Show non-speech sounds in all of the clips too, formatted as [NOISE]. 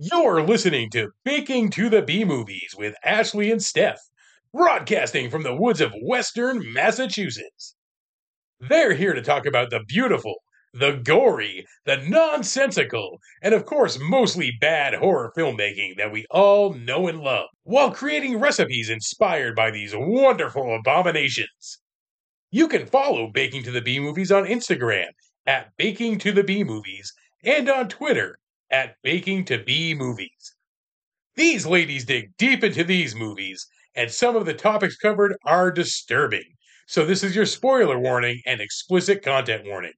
You're listening to Baking to the B Movies with Ashley and Stef, broadcasting from the woods of Western Massachusetts. They're here to talk about the beautiful, the gory, the nonsensical, and of course, mostly bad horror filmmaking that we all know and love, while creating recipes inspired by these wonderful abominations. You can follow Baking to the B Movies on Instagram at Baking to the B Movies and on Twitter at Baking to B Movies. These ladies dig deep into these movies, and some of the topics covered are disturbing. So, this is your spoiler warning and explicit content warning.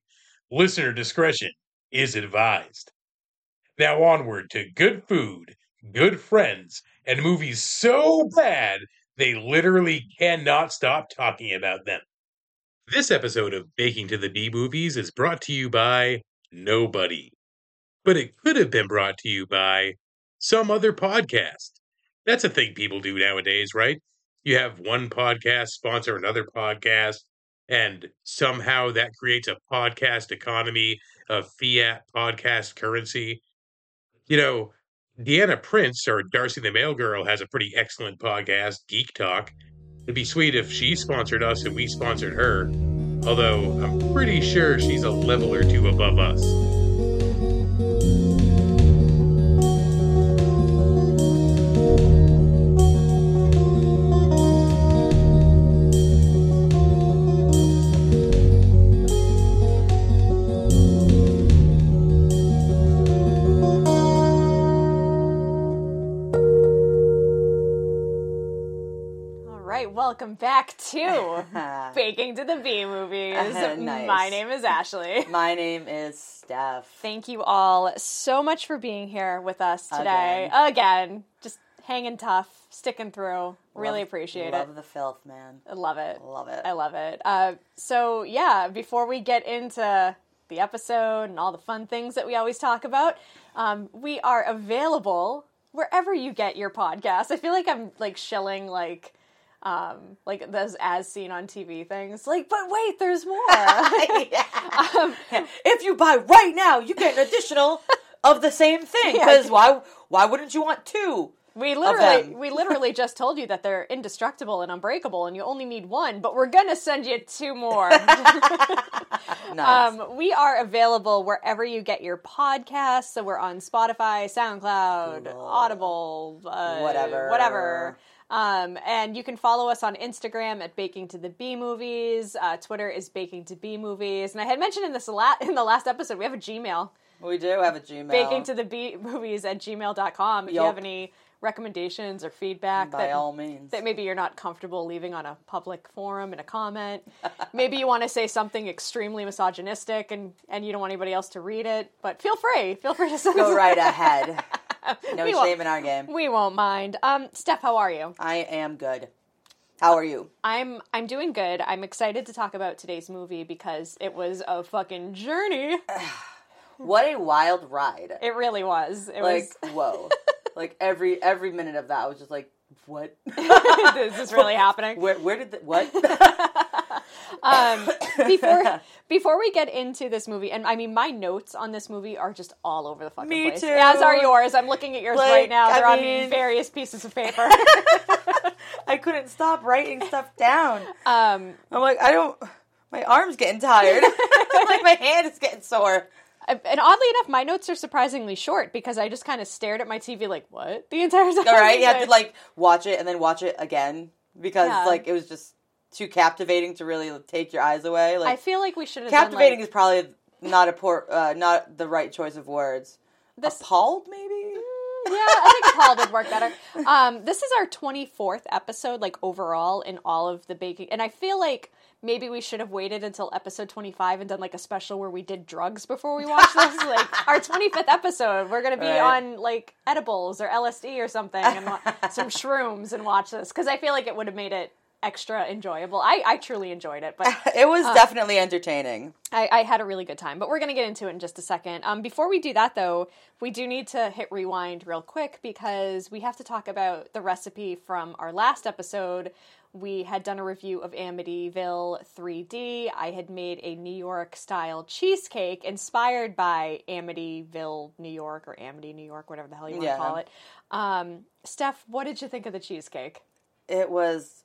Listener discretion is advised. Now, onward to good food, good friends, and movies so bad they literally cannot stop talking about them. This episode of Baking to the B Movies is brought to you by Nobody but it could have been brought to you by some other podcast. That's a thing people do nowadays, right? You have one podcast sponsor another podcast, and somehow that creates a podcast economy of fiat podcast currency. You know, Diana Prince or Darcy the Mail Girl has a pretty excellent podcast, Geek Talk. It'd be sweet if she sponsored us and we sponsored her, although I'm pretty sure she's a level or two above us. Welcome back to [LAUGHS] Baking to the B Movies. [LAUGHS] nice. My name is Ashley. [LAUGHS] My name is Stef. Thank you all so much for being here with us today. Again, Again just hanging tough, sticking through. Really love, appreciate it. Love the filth, man. I love it. Love it. I love it. Uh, so, yeah, before we get into the episode and all the fun things that we always talk about, um, we are available wherever you get your podcast. I feel like I'm like shilling like um, like those as seen on TV things. Like, but wait, there's [LAUGHS] more. [LAUGHS] um, if you buy right now, you get an additional [LAUGHS] of the same thing. Because yeah. why? Why wouldn't you want two? We literally, we literally just told you that they're indestructible and unbreakable, and you only need one. But we're gonna send you two more. nice. um, we are available wherever you get your podcasts. So we're on Spotify, SoundCloud, Google. Audible, uh, whatever, whatever. Um, and you can follow us on Instagram at Baking to the B Movies. Uh, Twitter is Baking to B Movies. And I had mentioned in this la- [LAUGHS] in the last episode, we have a Gmail. We do have a Gmail. Baking to the B Movies at gmail.com. If yep. you have any recommendations or feedback by that, all means that maybe you're not comfortable leaving on a public forum in a comment [LAUGHS] maybe you want to say something extremely misogynistic and and you don't want anybody else to read it but feel free feel free to go right [LAUGHS] ahead no shame in our game. We won't mind. Um, Stef, how are you? I am good. How are you? I'm I'm doing good. I'm excited to talk about today's movie because it was a fucking journey. [SIGHS] what a wild ride. It really was. It like, was whoa. [LAUGHS] like every every minute of that I was just like, what? [LAUGHS] is this really [LAUGHS] happening? Where where did the, what? Um, [LAUGHS] before before we get into this movie, and I mean, my notes on this movie are just all over the fucking Me place. too. As are yours. I'm looking at yours like, right now. They're I mean, on various pieces of paper. [LAUGHS] [LAUGHS] I couldn't stop writing stuff down. Um, I'm like, I don't. My arm's getting tired. I'm like my hand is getting sore. And oddly enough, my notes are surprisingly short because I just kind of stared at my TV like, "What?" the entire time. All right, you have to like watch it and then watch it again because yeah. like it was just too captivating to really take your eyes away. Like I feel like we should have captivating done, like, is probably not a poor, uh, not the right choice of words. This, appalled, maybe. Mm, yeah, I think appalled would work better. Um, this is our twenty fourth episode, like overall in all of the baking, and I feel like maybe we should have waited until episode 25 and done like a special where we did drugs before we watched this [LAUGHS] like our 25th episode we're gonna be right. on like edibles or lsd or something and some shrooms and watch this because i feel like it would have made it extra enjoyable. I, I truly enjoyed it, but [LAUGHS] it was uh, definitely entertaining. I, I, had a really good time, but we're going to get into it in just a second. Um, before we do that, though, we do need to hit rewind real quick because we have to talk about the recipe from our last episode. We had done a review of Amityville 3D. I had made a New York style cheesecake inspired by Amityville, New York, or Amity, New York, whatever the hell you want yeah. to call it. Um, Steph, what did you think of the cheesecake? It was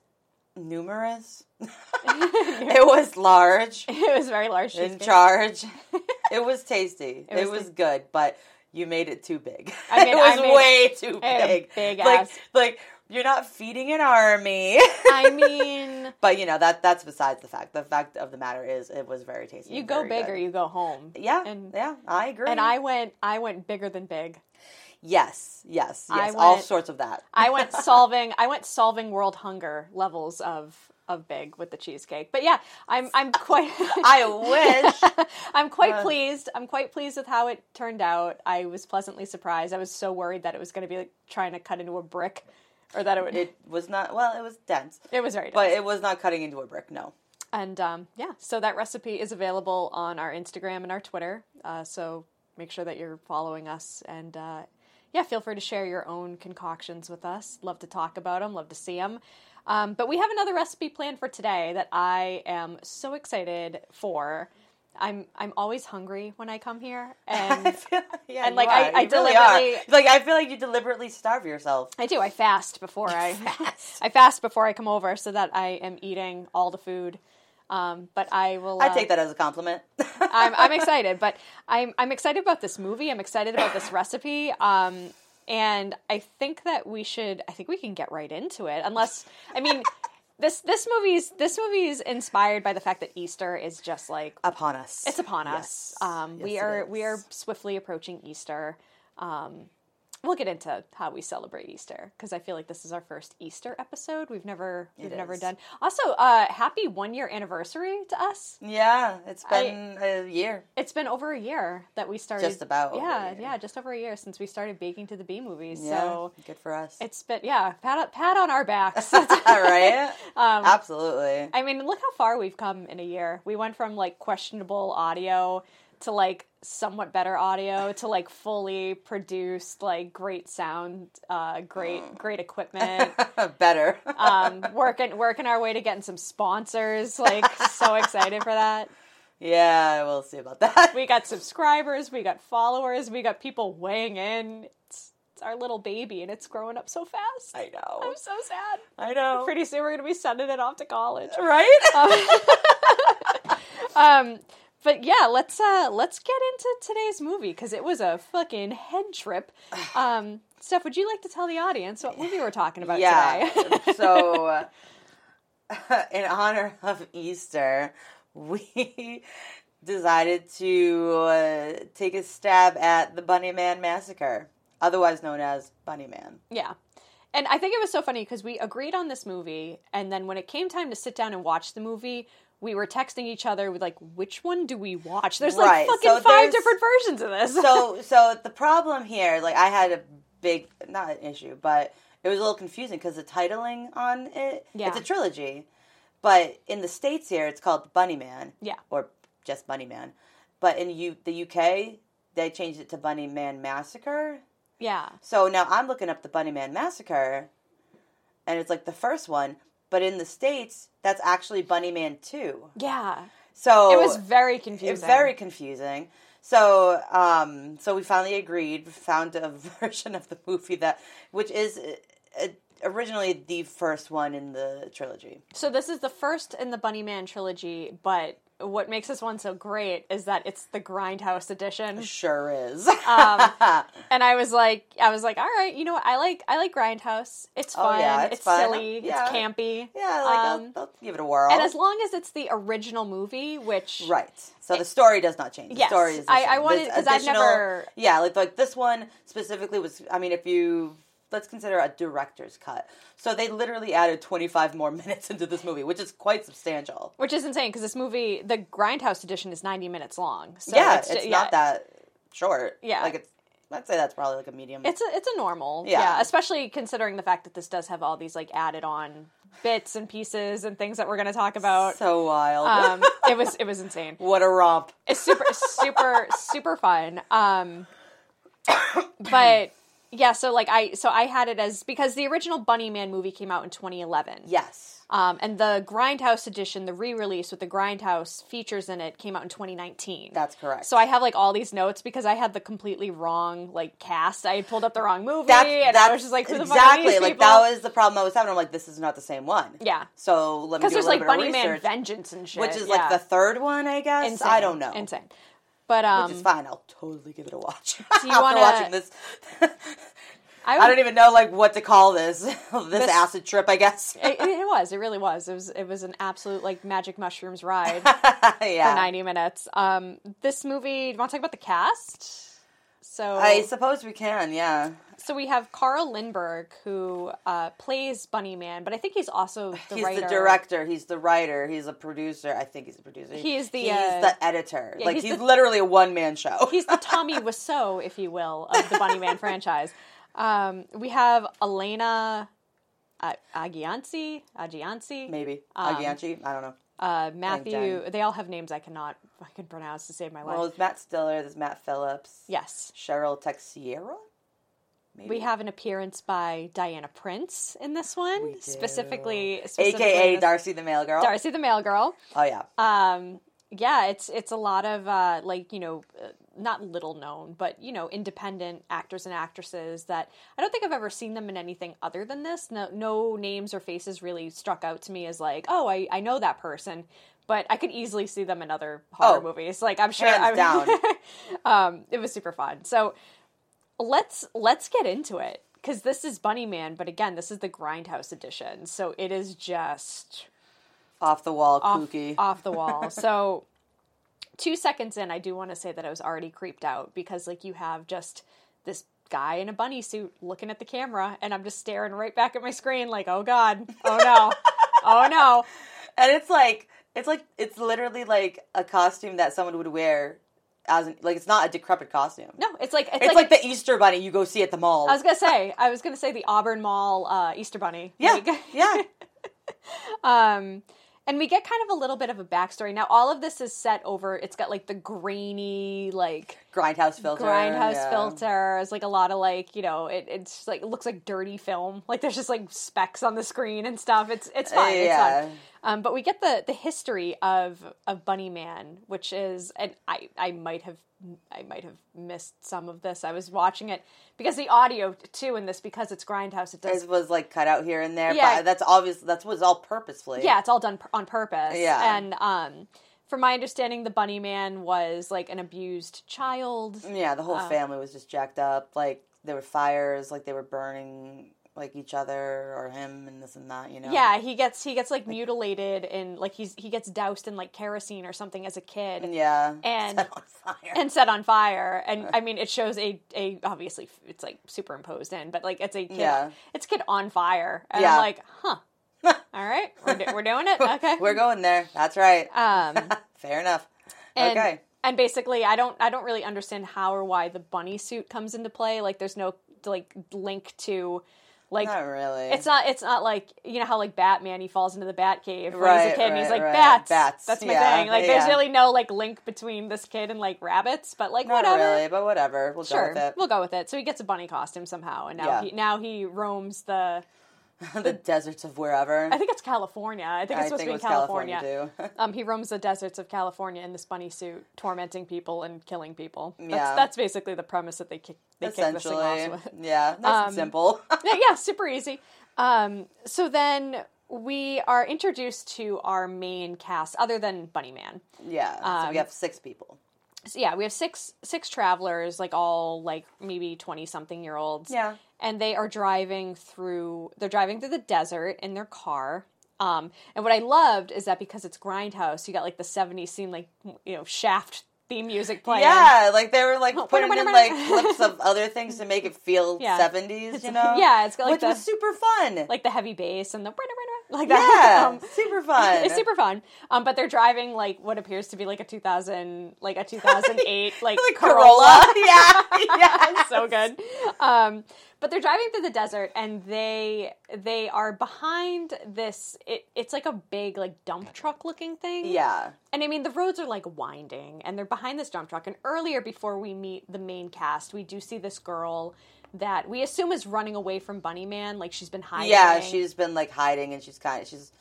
numerous. [LAUGHS] it was large. [LAUGHS] It was very large. In charge. [LAUGHS] it was tasty. It was, it was good, but you made it too big. I mean, it was way too big. Big like, ass. Like you're not feeding an army. I mean, but you know that that's besides the fact. The fact of the matter is, it was very tasty. You go big good. or you go home. Yeah, and yeah, I agree. And I went, I went bigger than big. Yes, yes, yes. Went, all sorts of that. I went [LAUGHS] solving. I went solving world hunger levels of of big with the cheesecake. But yeah, I'm I'm quite. [LAUGHS] I wish. [LAUGHS] I'm quite uh, pleased. I'm quite pleased with how it turned out. I was pleasantly surprised. I was so worried that it was going to be like trying to cut into a brick, or that it would. It was not. Well, it was dense. It was very dense, but it was not cutting into a brick. No. And um, yeah, so that recipe is available on our Instagram and our Twitter. Uh, so make sure that you're following us and. Uh, yeah, feel free to share your own concoctions with us. Love to talk about them, love to see them. Um, but we have another recipe planned for today that I am so excited for. I'm I'm always hungry when I come here, [LAUGHS] and yeah, and like I, I, deliberately like I feel like you deliberately starve yourself. I do. I fast before [LAUGHS] I fast. [LAUGHS] I fast before I come over so that I am eating all the food um, but I will. Uh, I take that as a compliment. [LAUGHS] I'm, I'm [LAUGHS] excited, but I'm I'm excited about this movie. I'm excited about this recipe. Um, and I think that we should. I think we can get right into it. Unless, I mean, this this movie's this movie is inspired by the fact that Easter is just like upon us. It's upon us. Um, yes, we are we are swiftly approaching Easter. Um, we'll get into how we celebrate Easter because I feel like this is our first Easter episode. We've never we've never done. Also, uh, happy one year anniversary to us. Yeah, it's been I, a year. It's been over a year that we started. Just about. Yeah, yeah, just over a year since we started baking to the B movies. Yeah, so good for us. It's been yeah, pat pat on our backs. [LAUGHS] right. [LAUGHS] Um, Absolutely. I mean, look how far we've come in a year. We went from like questionable audio to like somewhat better audio to like fully produced like great sound uh great mm. great equipment. [LAUGHS] Better. [LAUGHS] Um working working our way to getting some sponsors like so [LAUGHS] excited for that. Yeah we'll see about that. We got subscribers we got followers we got people weighing in. It's, it's our little baby and it's growing up so fast. I know. I'm so sad. I know. Pretty soon we're gonna be sending it off to college. Right? Um, um but yeah, let's uh let's get into today's movie because it was a fucking head trip. [SIGHS] Um, Stef, would you like to tell the audience what movie we're talking about yeah. today? [LAUGHS] so, [LAUGHS] uh, [LAUGHS] in honor of Easter, we decided to uh, take a stab at the Bunny Man Massacre, otherwise known as Bunny Man. Yeah. And I think it was so funny because we agreed on this movie, and then when it came time to sit down and watch the movie, we were texting each other with like, which one do we watch? There's like right. fucking so five different versions of this. so, [LAUGHS] so the problem here, like, I had a big, not an issue, but it was a little confusing because the titling on it, yeah. it's a trilogy, but in the states here, it's called Bunny Man, yeah, or just Bunny Man, but in U- the UK, they changed it to Bunny Man Massacre. Yeah. So now I'm looking up the Bunny Man Massacre, and it's like the first one, but in the states, that's actually Bunny Man Two. Yeah. So it was very confusing. It was very confusing. So, um, so we finally agreed, found a [LAUGHS] version of the movie that, which is uh, originally the first one in the trilogy. So this is the first in the Bunny Man trilogy, but what makes this one so great is that it's the Grindhouse edition. Sure is. um, [LAUGHS] and I was like, I was like, all right, you know what? I like, I like Grindhouse. It's fun. Oh, yeah, it's, it's fun. silly. Yeah. It's campy. Yeah, like um, I'll, I'll, give it a whirl. And as long as it's the original movie, which right. So it, the story does not change. The yes, story is. I, I wanted because I've never. Yeah, like like this one specifically was. I mean, if you let's consider a director's cut. So they literally added 25 more [LAUGHS] minutes into this movie, which is quite substantial. Which is insane because this movie, the Grindhouse edition, is 90 minutes long. So yeah, it's, it's yeah. not that short. Yeah, like it's I'd say that's probably like a medium. It's a it's a normal, Yeah. yeah. Especially considering the fact that this does have all these like added on bits and pieces and things that we're going to talk about. so wild. Um, [LAUGHS] it was it was insane. what a romp. It's super super super fun. Um, [COUGHS] but yeah, so like I so I had it as because the original Bunny Man movie came out in 2011. Yes. Um, and the Grindhouse edition, the re-release with the Grindhouse features in it, came out in 2019. That's correct. So I have like all these notes because I had the completely wrong like cast. I had pulled up the wrong movie, That's, and that's I was just like, "Who the fuck are exactly like people?" that was the problem I was having. I'm like, this is not the same one. yeah, So let me because do a there's little like bit Bunny of Man Vengeance and shit, which is yeah. like the third one, I guess. insane. I don't know. insane. But um, Which is fine. I'll totally give it a watch [LAUGHS] you [LAUGHS] after wanna- watching this. [LAUGHS] I, I don't even know like what to call this. this This- acid trip, I guess. It, it was. It really was. It was. It was an absolute like magic mushrooms ride yeah. for ninety minutes. Um, this movie. Do you want to talk about the cast? So I suppose we can. Yeah. So we have Carl Lindbergh who uh, plays Bunny Man, but I think he's also the he's writer. the director. He's the writer. He's a producer. I think he's a producer. He's the, he's uh, the editor. yeah, like he's he's, the- literally a one man show. [LAUGHS] He's the [LAUGHS] Tommy Wiseau, if you will, of the Bunny Man franchise. Um, we have Elena uh, Agianci, Agianci, maybe Um, Agianci. I don't know. uh, Matthew. They all have names I cannot fucking pronounce to save my life. Well, there's Matt Stiller. There's Matt Phillips. yes, Cheryl Texiera. Maybe. we have an appearance by Diana Prince in this one, specifically, specifically AKA Darcy the Mail Girl. Darcy the Mail Girl. Oh yeah. um yeah it's it's a lot of uh like you know uh, not little known but you know independent actors and actresses that i don't think i've ever seen them in anything other than this no no names or faces really struck out to me as like oh i i know that person but i could easily see them in other horror Oh, movies like i'm sure hands I'm- [LAUGHS] down. [LAUGHS] um it was super fun so let's let's get into it because this is bunny man but again this is the grindhouse edition so it is just Off the wall, off, kooky. off the wall. [LAUGHS] so two seconds in, I do want to say that I was already creeped out because like you have just this guy in a bunny suit looking at the camera, and I'm just staring right back at my screen like, oh god, oh no, oh no. And it's like it's like it's literally like a costume that someone would wear as an, like it's not a decrepit costume. No, it's like it's, It's like, like, the Easter bunny you go see at the mall. I was gonna say, I was gonna say the Auburn Mall uh, Easter Bunny. yeah, Like- yeah. [LAUGHS] Um, and we get kind of a little bit of a backstory. Now, all of this is set over. It's got like the grainy, like Grindhouse filter. grindhouse yeah. filters, like a lot of like you know, it, it's like it looks like dirty film. Like there's just like specks on the screen and stuff. It's it's fun. It's Yeah. Um, but we get the the history of of Bunny Man, which is and I I might have I might have missed some of this. I was watching it because the audio too in this because it's grindhouse. It does It was like cut out here and there. Yeah. but that's obvious. That was all purposefully. yeah, it's all done on purpose. Yeah. and um, from my understanding, the Bunny Man was like an abused child. Yeah, the whole Uh, family was just jacked up. Like there were fires, like they were burning like each other or him and this and that. You know. Yeah, he gets he gets like mutilated and like he's he gets doused in like kerosene or something as a kid Yeah. And- Set on fire. and set on fire. And I mean, it shows a a obviously it's like superimposed in, but like it's a kid, Yeah. it's a kid on fire, and Yeah. I'm like, huh, [LAUGHS] all right, we're, do- we're doing it, [LAUGHS] okay, We're going there. That's right. um, [LAUGHS] Fair enough. and, okay. and basically, I don't I don't really understand how or why the bunny suit comes into play. Like, there's no like link to. Like Not really. it's not. It's not like you know how like Batman he falls into the Bat cave when he's Right, a kid and he's like right. bats. Bats, That's my yeah, thing. Like there's really no like link between this kid and like rabbits. But like Not whatever. really, but whatever. We'll Sure, go with it. we'll go with it. So he gets a bunny costume somehow, and now Yeah. he now he roams the. [LAUGHS] the deserts of wherever. I think it's California. I think it's supposed think to be California. California, [LAUGHS] um, he roams the deserts of California in this bunny suit, tormenting people and killing people. That's, Yeah. that's basically the premise that they kick they kick this thing off with. yeah, nice Um, simple. [LAUGHS] yeah, yeah, super easy. Um, so then we are introduced to our main cast, other than Bunny Man. yeah, so um, we have six people. So yeah, we have six six travelers, like all like maybe twenty something year olds. Yeah. and they are driving through. They're driving through the desert in their car. Um, and what I loved is that because it's grindhouse, you got like the '70s scene, like you know, Shaft theme music playing. Yeah, like they were like Oh, [LAUGHS] putting in like clips of other things to make it feel Yeah. seventies, you know? [LAUGHS] yeah, it's got like which the was super fun. like the heavy bass and the like that. Yeah, Um, super [LAUGHS] fun. it's super fun. Um, but they're driving like what appears to be like a 2000, like a 2008, like, [LAUGHS] like Corolla. Corolla. [LAUGHS] yeah, yeah, so good. Um, but they're driving through the desert, and they they are behind this. It, it's like a big like dump truck looking thing. Yeah, And I mean, the roads are like winding, and they're behind this dump truck. And earlier, before we meet the main cast, we do see this girl that we assume is running away from Bunny Man. Like she's been hiding. yeah. She's been like hiding, and she's kind of she's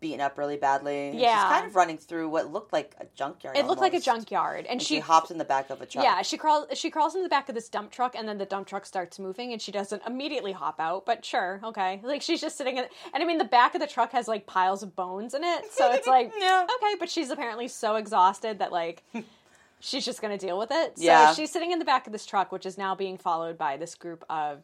beaten up really badly. Yeah. she's kind of running through what looked like a junkyard. It looked like a junkyard, and, And she, she hops in the back of a truck. Yeah, she crawls. She crawls in the back of this dump truck, and then the dump truck starts moving, and she doesn't immediately hop out. But sure, okay. Like she's just sitting in, and I mean, the back of the truck has like piles of bones in it, so it's like, [LAUGHS] Yeah. okay. But she's apparently so exhausted that like [LAUGHS] she's just gonna deal with it. So Yeah. she's sitting in the back of this truck, which is now being followed by this group of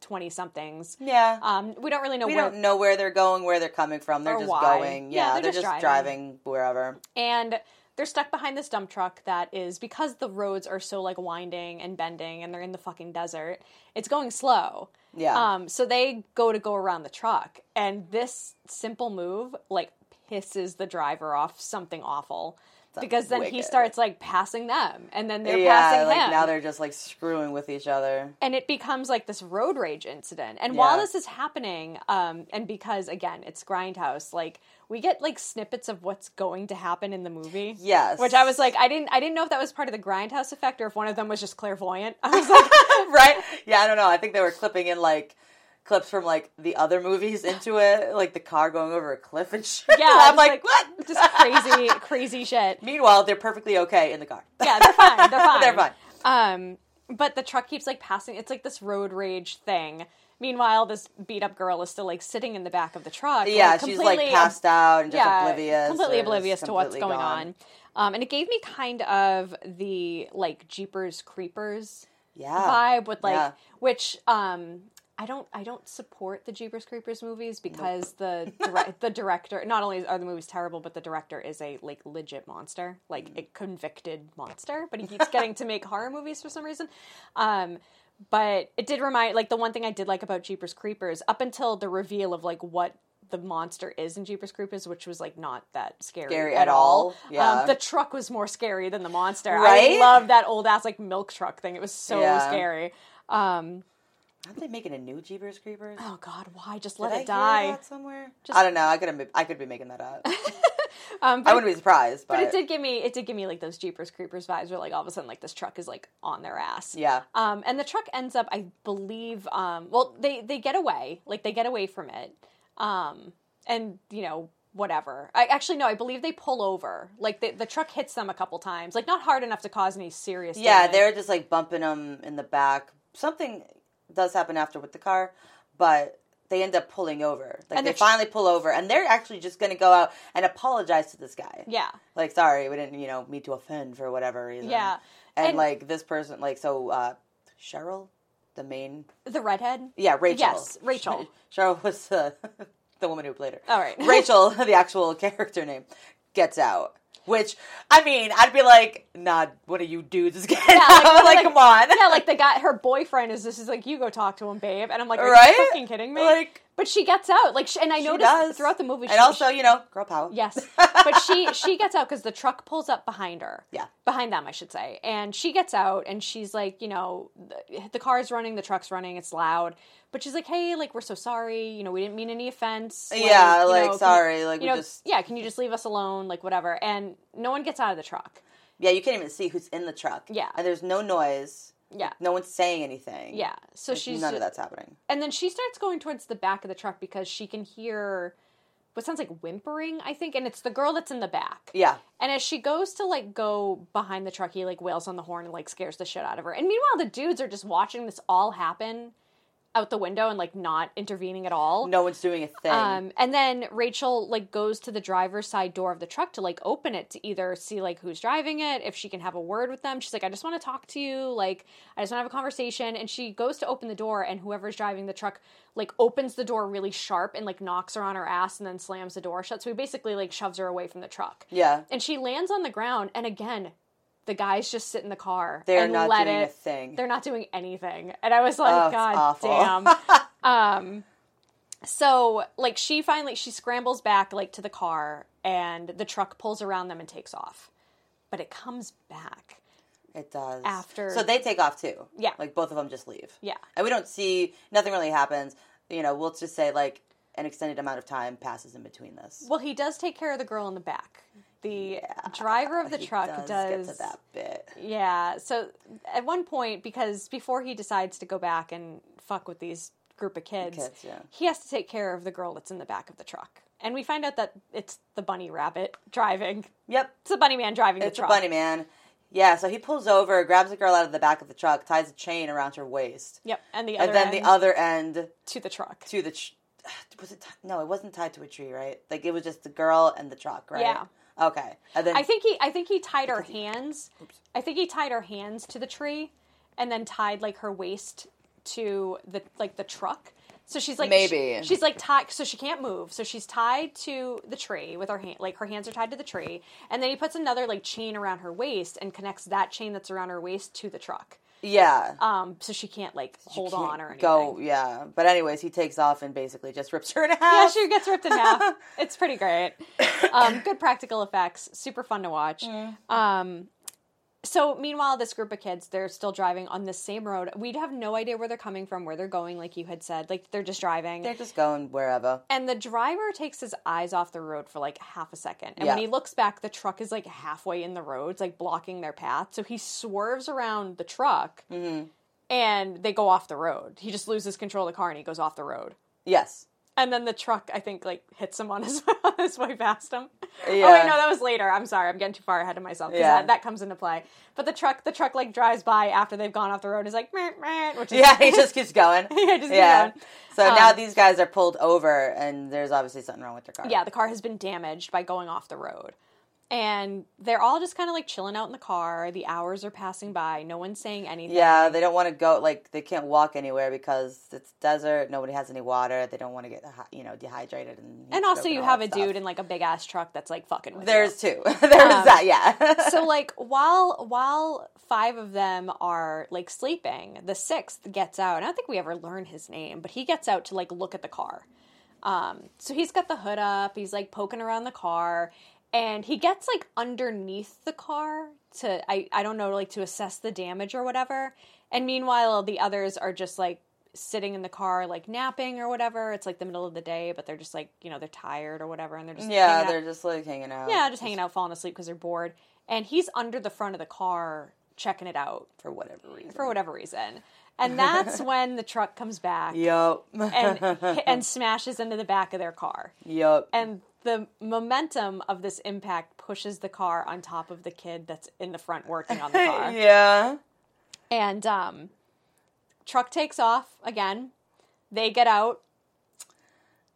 twenty somethings. yeah. Um, we don't really know we where. don't know where they're going, where they're coming from. They're just why. going. Yeah, Yeah, they're they're, just just, driving. driving. wherever. and they're stuck behind this dump truck that is because the roads are so like winding and bending and they're in the fucking desert it's going slow Yeah. um so they go to go around the truck and this simple move like pisses the driver off something awful because then he starts like passing them and then they're yeah, passing like him now they're just like screwing with each other. and it becomes like this road rage incident. And while this is happening, um, and because again it's Grindhouse, like we get like snippets of what's going to happen in the movie. Yes. Which I was like, I didn't, I didn't know if that was part of the Grindhouse effect or if one of them was just clairvoyant. [LAUGHS] I was like, [LAUGHS] right? Yeah, I don't know. I think they were clipping in like clips from like the other movies into [LAUGHS] it, like the car going over a cliff and shit. yeah, [LAUGHS] I'm it's like, what? Just crazy, [LAUGHS] crazy shit. Meanwhile, they're perfectly okay in the car. Yeah, they're fine. They're fine. They're fine. Um, but the truck keeps like passing. It's like this road rage thing. Meanwhile, this beat up girl is still like sitting in the back of the truck. Yeah, like, she's like passed out and just yeah, oblivious. completely oblivious to what's going gone. on. Um, and it gave me kind of the like Jeepers Creepers Yeah. vibe with like Yeah. which um I don't I don't support the Jeepers Creepers movies because the [LAUGHS] dire- the director not only are the movies terrible but the director is a like legit monster like Mm. a convicted monster but he keeps getting to make horror movies for some reason um but it did remind like the one thing I did like about Jeepers Creepers up until the reveal of like what the monster is in Jeepers Creepers, which was like not that scary, Scary at at all. all. Yeah. Um, the truck was more scary than the monster. I love that old ass like milk truck thing. It was so Yeah. scary. Um, Aren't they making a new Jeepers Creepers? oh God, why just Did let I it hear die? that somewhere? Just- I don't know. I could I could be making that up. [LAUGHS] Um, I wouldn't be surprised, but, but it did give me it did give me like those Jeepers Creepers vibes where like all of a sudden like this truck is like on their ass. yeah. Um, and the truck ends up, I believe, um, well, they they get away, like they get away from it, um, and you know whatever. I actually no, I believe they pull over. Like the the truck hits them a couple times, like not hard enough to cause any serious. Yeah, damage. they're just like bumping them in the back. Something does happen after with the car, but they end up pulling over. Like And they finally pull over, and they're actually just going to go out and apologize to this guy. yeah, Like, sorry, we didn't, you know, mean to offend for whatever reason. yeah. and, and- like this person, like so, uh Cheryl, the main, The redhead. yeah, Rachel. Yes, Rachel. [LAUGHS] Cheryl was uh, [LAUGHS] the woman who played her. All right. [LAUGHS] Rachel, the actual character name, gets out. Which I mean, I'd be like, nah, what are you dudes getting Yeah, out? [LAUGHS] like, Like, come on. Yeah, like the guy, her boyfriend is this is like, you go talk to him, babe, and I'm like, are Right? you fucking kidding me? Like- but she gets out, like, she, and I She noticed does. throughout the movie, and she, also, you know, girl power. Yes, [LAUGHS] but she she gets out because the truck pulls up behind her. Yeah. behind them, I should say. And she gets out, and she's like, you know, the, the car's running, the truck's running, it's loud. But she's like, hey, like we're so sorry. You know, we didn't mean any offense. Yeah, like, know, sorry, like, you know, just- yeah. Can you just leave us alone? Like whatever. And no one gets out of the truck. Yeah, you can't even see who's in the truck. Yeah. and there's no noise. Yeah. No one's saying anything. Yeah. So Like, she's none of that's happening. And then she starts going towards the back of the truck because she can hear what sounds like whimpering, I think, and it's the girl that's in the back. Yeah, And as she goes to like go behind the truck, he like wails on the horn and like scares the shit out of her. And meanwhile, the dudes are just watching this all happen out the window and like not intervening at all. no one's doing a thing. Um, and then Rachel like goes to the driver's side door of the truck to like open it to either see like who's driving it, if she can have a word with them. She's like, I just want to talk to you, like I just want to have a conversation. And she goes to open the door, and whoever's driving the truck like opens the door really sharp and like knocks her on her ass and then slams the door shut. So he basically like shoves her away from the truck. yeah, And she lands on the ground, and again, the guys just sit in the car. they're and not let doing it, a thing. They're not doing anything. And I was like, Oh, God damn. [LAUGHS] um, so like she finally she scrambles back like to the car and the truck pulls around them and takes off but it comes back It does. After- So they take off too. Yeah. Like both of them just leave. yeah And we don't see, nothing really happens. You know, we'll just say like an extended amount of time passes in between this. well he does take care of the girl in the back the driver of the he truck does, does, get to that bit. yeah so at one point because before he decides to go back and fuck with these group of kids, Kids, yeah. he has to take care of the girl that's in the back of the truck and we find out that it's the bunny rabbit driving Yep. it's the bunny man driving It's the a truck bunny man. Yeah, so he pulls over, grabs the girl out of the back of the truck, ties a chain around her waist, yep and the other and then the other end to the truck to the. Ch- [SIGHS] was it? T- no, it wasn't tied to a tree, right? Like it was just the girl and the truck, right? Yeah. Okay. And then I think he I think he tied her hands. I think he tied her hands to the tree and then tied like her waist to the like the truck. So she's like Maybe. she's like tied so she can't move. So she's tied to the tree with her hand like her hands are tied to the tree and then he puts another like chain around her waist and connects that chain that's around her waist to the truck. Yeah. Um so she can't like hold Can't on or anything. Go, yeah. But anyways, he takes off and basically just rips her in half. Yeah, she gets ripped in half. [LAUGHS] It's pretty great. Um, good practical effects. Super fun to watch. Mm. Um, so meanwhile, this group of kids, they're still driving on the same road. We'd have no idea where they're coming from, where they're going, like you had said. Like they're just driving. They're just going wherever. and the driver takes his eyes off the road for like half a second. And when he looks back, the truck is like halfway in the road. It's like blocking their path. So he swerves around the truck Mm-hmm. and they go off the road. He just loses control of the car and he goes off the road. Yes. And then the truck, I think, like hits him on his [LAUGHS] on his way past him. Oh Yeah. wait, no, that was later. I'm sorry, I'm getting too far ahead of myself Yeah. that, that comes into play. But the truck, the truck like drives by after they've gone off the road. and is like, meh, meh, which is Yeah, [LAUGHS] he just keeps going. [LAUGHS] Yeah, just yeah. going. So Um, now these guys are pulled over, and there's obviously something wrong with their car. yeah, the car has been damaged by going off the road. And they're all just kind of like chilling out in the car. The hours are passing by. No one's saying anything. Yeah, they don't want to go. Like they can't walk anywhere because it's desert. Nobody has any water. They don't want to get you know dehydrated and. And also, you all have a stuff. dude in like a big ass truck that's like fucking with you. There's two. [LAUGHS] There's Um, that. Yeah. [LAUGHS] so like while while five of them are like sleeping, the sixth gets out. And I don't think we ever learn his name, but he gets out to like look at the car. Um, so he's got the hood up. He's like poking around the car, and he gets like underneath the car to I I don't know like to assess the damage or whatever. And meanwhile, the others are just like sitting in the car like napping or whatever. It's like the middle of the day, but they're just like you know they're tired or whatever, and they're just yeah, they're just like hanging out. Yeah, just hanging out, falling asleep because they're bored. And he's under the front of the car checking it out for whatever reason. for whatever reason. [LAUGHS] And that's when the truck comes back yep and [LAUGHS] and smashes into the back of their car. yep And the momentum of this impact pushes the car on top of the kid that's in the front working on the [LAUGHS] car. yeah. And um truck takes off again. They get out.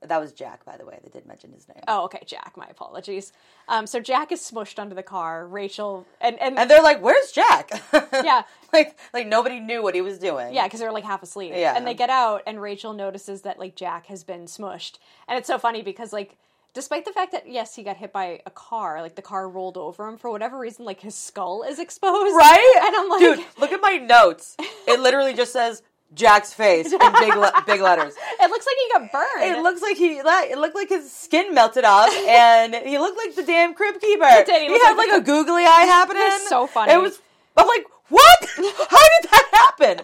That was Jack, by the way. They did mention his name. Oh, okay, Jack. My apologies. Um, so Jack is smushed under the car. Rachel and and, And they're like, "Where's Jack?" [LAUGHS] Yeah. [LAUGHS] like like nobody knew what he was doing. Yeah, because they're like half asleep. Yeah. And they get out, and Rachel notices that like Jack has been smushed, and it's so funny because like. Despite the fact that yes, he got hit by a car, like the car rolled over him for whatever reason, like his skull is exposed, Right? And I'm like, dude, look at my notes. It literally just says Jack's face in big le- [LAUGHS] big letters. it looks like he got burned. It looks like he it looked like his skin melted off, [LAUGHS] and he looked like the damn Crypt Keeper. did, he He, had like like, a googly eye happening. was so funny. It was. I'm like, what? [LAUGHS] How did that happen?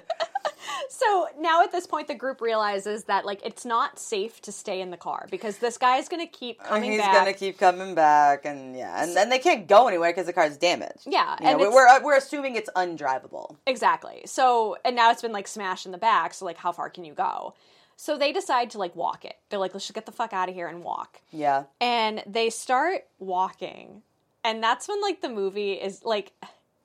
So now at this point, the group realizes that like it's not safe to stay in the car because this guy is going to keep oh, coming He's back. gonna keep coming back, and yeah, and then they can't go anywhere because the car's damaged. Yeah, You and we're, we're uh, we're assuming it's undrivable. Exactly. So, and now it's been like smashed in the back. So, like, how far can you go? So they decide to like walk it. They're like, let's just get the fuck out of here and walk. Yeah, And they start walking, and that's when like the movie is like,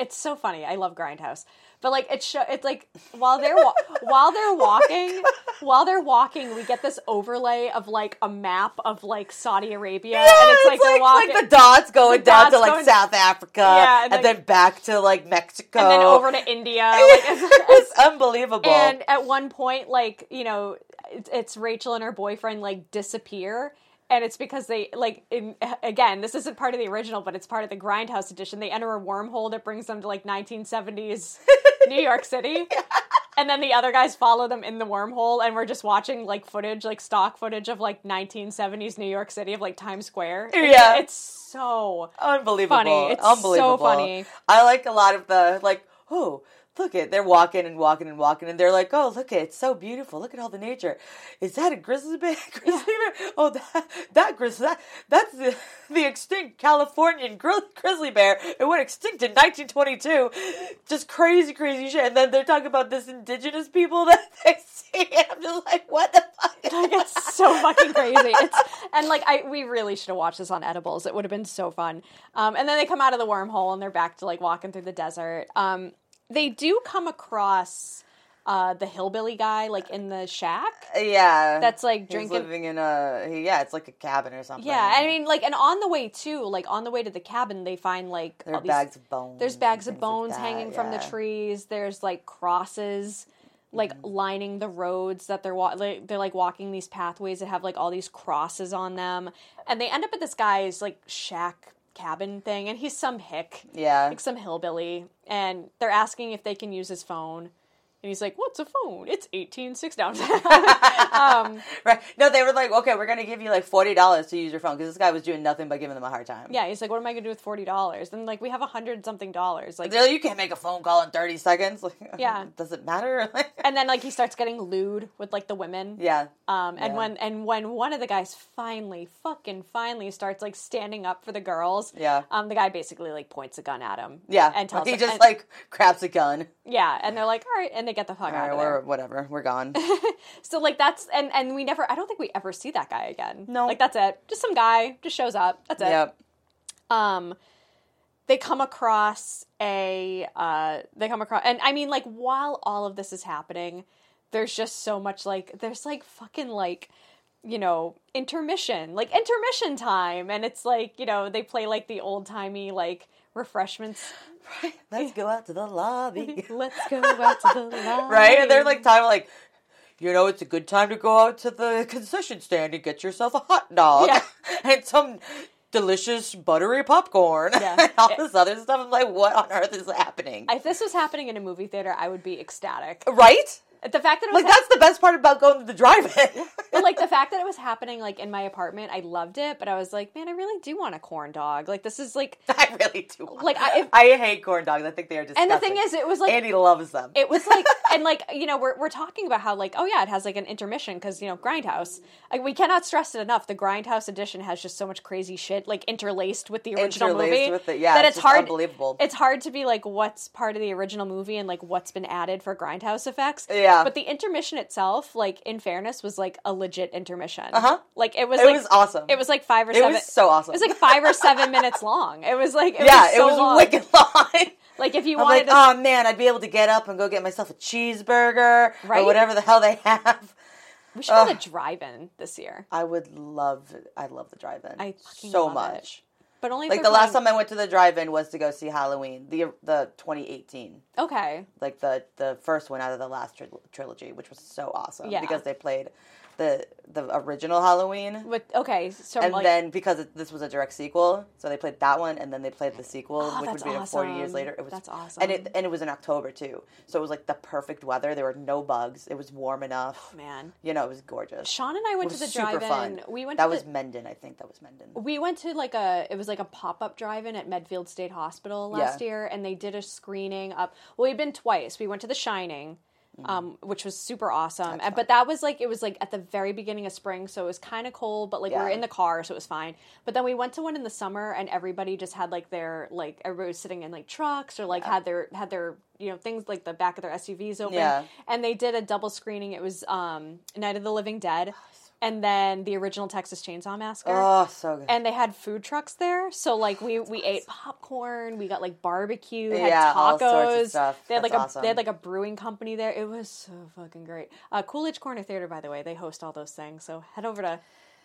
it's so funny. I love Grindhouse, but like it's show it's like while they're wa- while they're walking, while they're walking, we get this overlay of like a map of like Saudi Arabia, yeah, and it's, like it's they're like, walking. like the dots going the down dots to like going- South Africa, Yeah, and, and, like- then back to like Mexico, and then over to India. [LAUGHS] Like, it's, it's- [LAUGHS] it's unbelievable. And at one point, like you know, it's, it's Rachel and her boyfriend like disappear, and it's because they like in, again, this isn't part of the original, but it's part of the Grindhouse edition. They enter a wormhole that brings them to like 1970s [LAUGHS] New York City. [LAUGHS] and then the other guys follow them in the wormhole, and we're just watching like footage, like stock footage of like 1970s New York City of like Times Square. It's- Yeah. it's so Unbelievable. Funny. It's Unbelievable. so funny. I like a lot of the like, oh, look it. They're walking and walking and walking, and they're like, oh, look it. It's so beautiful. Look at all the nature. Is that a grizzly bear? [LAUGHS] Grizzly bear? Oh, that that grizzly. That, that's the, the extinct Californian grizzly bear. It went extinct in 1922. Just crazy, crazy shit. And then they're talking about this indigenous people [LAUGHS] that they see. And I'm just like, what the fuck? like it's so fucking crazy. [LAUGHS] It's and like I we really should have watched this on edibles. It would have been so fun. Um, and then they come out of the wormhole and they're back to like walking through the desert. Um, they do come across uh, the hillbilly guy like in the shack. yeah. That's like He's drinking. living in a yeah, it's like a cabin or something. Yeah, I mean, like, and on the way too, like on the way to the cabin, they find like there all these- bags of bones. There's bags of things like bones that, hanging from the trees. There's like crosses, like Mm-hmm. lining the roads that they're wa- like, they're like walking these pathways that have like all these crosses on them, and they end up at this guy's like shack cabin thing, and he's some hick, Yeah. like some hillbilly, and they're asking if they can use his phone. And he's like, "What's a phone? It's eighteen six down." [LAUGHS] [LAUGHS] um, Right. No, they were like, okay, we're gonna give you like forty dollars to use your phone because this guy was doing nothing but giving them a hard time. yeah, he's like, "What am I gonna do with forty dollars?" And like, we have a hundred something dollars. Like, like, you can't make a phone call in thirty seconds. [LAUGHS] Like, Yeah. Does it matter? and then like he starts getting lewd with like the women. yeah. Um, and Yeah. when and when one of the guys finally, fucking finally, starts like standing up for the girls, Yeah. um, the guy basically like points a gun at him, Yeah. and tells him. he him- just and- like grabs a gun. yeah, and they're like, all right, and they get the fuck All out right, of we're whatever. We're gone. [LAUGHS] So like that's and and we never, I don't think we ever see that guy again. No. like that's it, just some guy just shows up. That's it. yep. um they come across a uh they come across and i mean like while all of this is happening there's just so much like there's like fucking like you know intermission like intermission time and it's like you know they play like the old timey like refreshments Right. [LAUGHS] Let's go out to the lobby. [LAUGHS] let's go out to the [LAUGHS] lobby. right? And they're like time like you know, it's a good time to go out to the concession stand and get yourself a hot dog Yeah. and some delicious buttery popcorn Yeah. and all eh this other stuff. I'm like, what on earth is happening? if this was happening in a movie theater i would be ecstatic right? The fact that it was Like that's the best part about going to the drive-in. [LAUGHS] But like the fact that it was [LAUGHS] happening like in my apartment, I loved it. But I was like, man, I really do want a corn dog. Like this is like, [LAUGHS] I really do. want- Like, I- if- I hate corn dogs. I think they are just. and the thing is, it was like Andy loves them. it was like and like you know we're, we're talking about how like oh yeah it has like an intermission because you know grindhouse like we cannot stress it enough the grindhouse edition has just so much crazy shit like interlaced with the original Interlaced movie with it, yeah, that it's it's, hard unbelievable. it's hard to be like what's part of the original movie and like what's been added for grindhouse effects Yeah. But the intermission itself like in fairness was like a legit intermission Uh-huh. like it was It like was awesome. it was like five or It seven was so awesome. it was like five or seven minutes long it was like it yeah, was so it was long. wicked [LAUGHS] long. like if you I'm wanted like, to oh man, I'd be able to get up and go get myself a cheeseburger Right? or whatever the hell they have. we should go to drive-in this year I would love, I love the drive-in I so love it. But only Like the last playing- time I went to the drive-in was to go see Halloween, the the 2018, Okay. like the the first one out of the last tri- trilogy, which was so awesome Yeah. because they played the the original Halloween. With okay, so And like, then because it, this was a direct sequel, so they played that one, and then they played the sequel, Oh, which would be like forty years later. It was That's awesome. and it and it was in October too, so it was like the perfect weather. There were no bugs. It was warm enough. Oh, man, You know, it was gorgeous. Sean and I went to the drive-in. fun. We went. That was the, Mendon, I think that was Mendon. we went to like a it was like a pop-up drive-in at Medfield State Hospital last Yeah. year and they did a screening up well we've been twice we went to The Shining um, which was super awesome. And, but that was like it was like at the very beginning of spring so it was kind of cold but like we were in the car so it was fine. But then we went to one in the summer and everybody just had like their like everybody was sitting in like trucks or like had their had their you know things like the back of their SUVs open. Yeah. and they did a double screening. It was um Night of the Living Dead and then the original Texas Chainsaw Massacre Oh, so good. and they had food trucks there. So like we we ate popcorn, we got like barbecue, had Yeah, tacos. all sorts of stuff. They had like That's a awesome. they had like a brewing company there. It was so fucking great. Uh, Coolidge Corner Theater, by the way, they host all those things. So head over to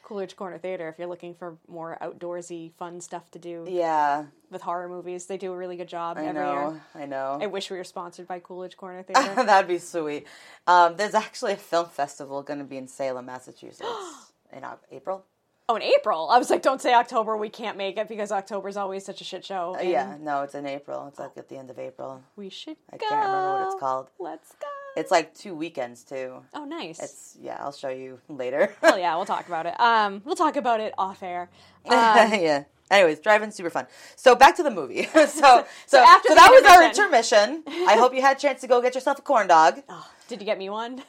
Coolidge Corner Theater if you're looking for more outdoorsy, fun stuff to do yeah, with horror movies. They do a really good job I every know, year. I know. I wish we were sponsored by Coolidge Corner [LAUGHS] Theater. That'd be sweet. Um, there's actually a film festival going to be in Salem, Massachusetts, [GASPS] in April. oh, in April. I was like, don't say October. We can't make it because October's always such a shit show. Uh, yeah, no, it's in April. It's like at the end of April. we should. I go. can't remember what it's called. Let's go. It's like two weekends too. Oh, nice. It's yeah. I'll show you later. well, yeah, we'll talk about it. Um, we'll talk about it off air. [LAUGHS] Um, yeah. Anyways, driving super fun. So back to the movie. [LAUGHS] so so, [LAUGHS] so, after so that was our intermission. intermission. I hope you had a chance to go get yourself a corn dog. oh, did you get me one?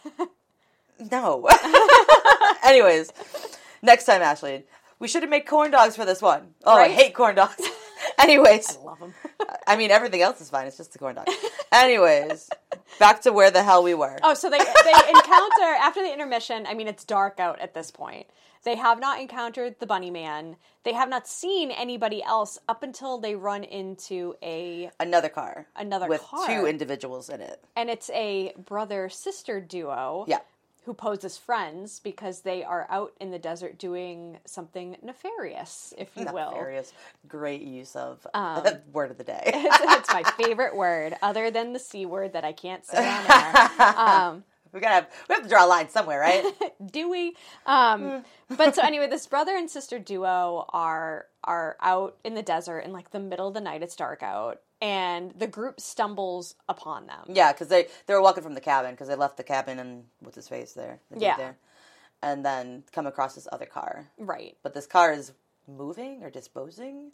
No. Anyways, next time, Ashley, we should have made corn dogs for this one. Oh, Right? I hate corn dogs. Anyways, I love them. I mean everything else is fine. It's just the corn dog. Anyways, back to where the hell we were. Oh, so they they [LAUGHS] encounter after the intermission. I mean, it's dark out at this point. They have not encountered the Bunny Man. They have not seen anybody else up until they run into a Another car. Another with car. two individuals in it. and it's a brother sister duo. Yeah. Who pose as friends because they are out in the desert doing something nefarious, if you will. Nefarious. Great use of [LAUGHS] Um, word of the day. [LAUGHS] it's, it's my favorite word, other than the c word that I can't say on air. [LAUGHS] Um, we gotta have we have to draw a line somewhere, right? do we? Um, but so anyway, this brother and sister duo are are out in the desert in like the middle of the night. It's dark out, and the group stumbles upon them. yeah, because they they were walking from the cabin because they left the cabin and what's his face there, the Yeah. there, and then come across this other car. Right. But this car is moving or disposing.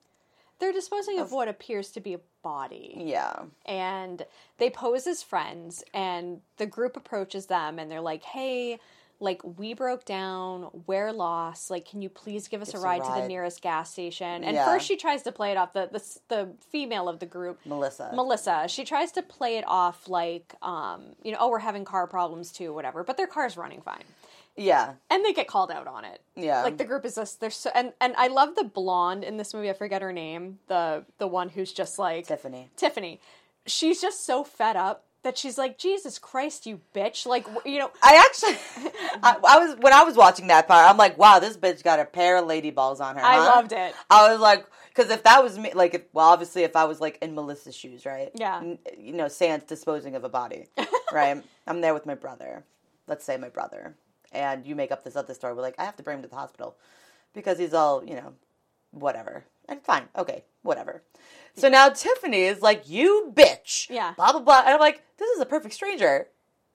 They're disposing of what appears to be a body. Yeah, and they pose as friends and the group approaches them and they're like hey like we broke down we're lost. Like can you please give us a us a ride, to the nearest gas station? And Yeah. first she tries to play it off the, the the female of the group. Melissa. melissa. She tries to play it off like um you know oh we're having car problems too whatever but their car's running fine. Yeah, and they get called out on it. Yeah. like the group is just they're so and and i love the blonde in this movie i forget her name the the one who's just like Tiffany. Tiffany, she's just so fed up that she's like, Jesus Christ, you bitch! Like, you know, I actually, [LAUGHS] I, I was when I was watching that part, I'm like, wow, this bitch got a pair of lady balls on her. I huh? loved it. I was like, because if that was me, like, if, well, obviously, if I was like in Melissa's shoes, right? Yeah. N- You know, Sans disposing of a body, [LAUGHS] right? I'm there with my brother. Let's say my brother, and you make up this other story. We're like, I have to bring him to the hospital because he's all, you know, whatever. And fine, okay, whatever. So now Tiffany is like, you bitch. Yeah. Blah blah blah. And I'm like, this is a perfect stranger.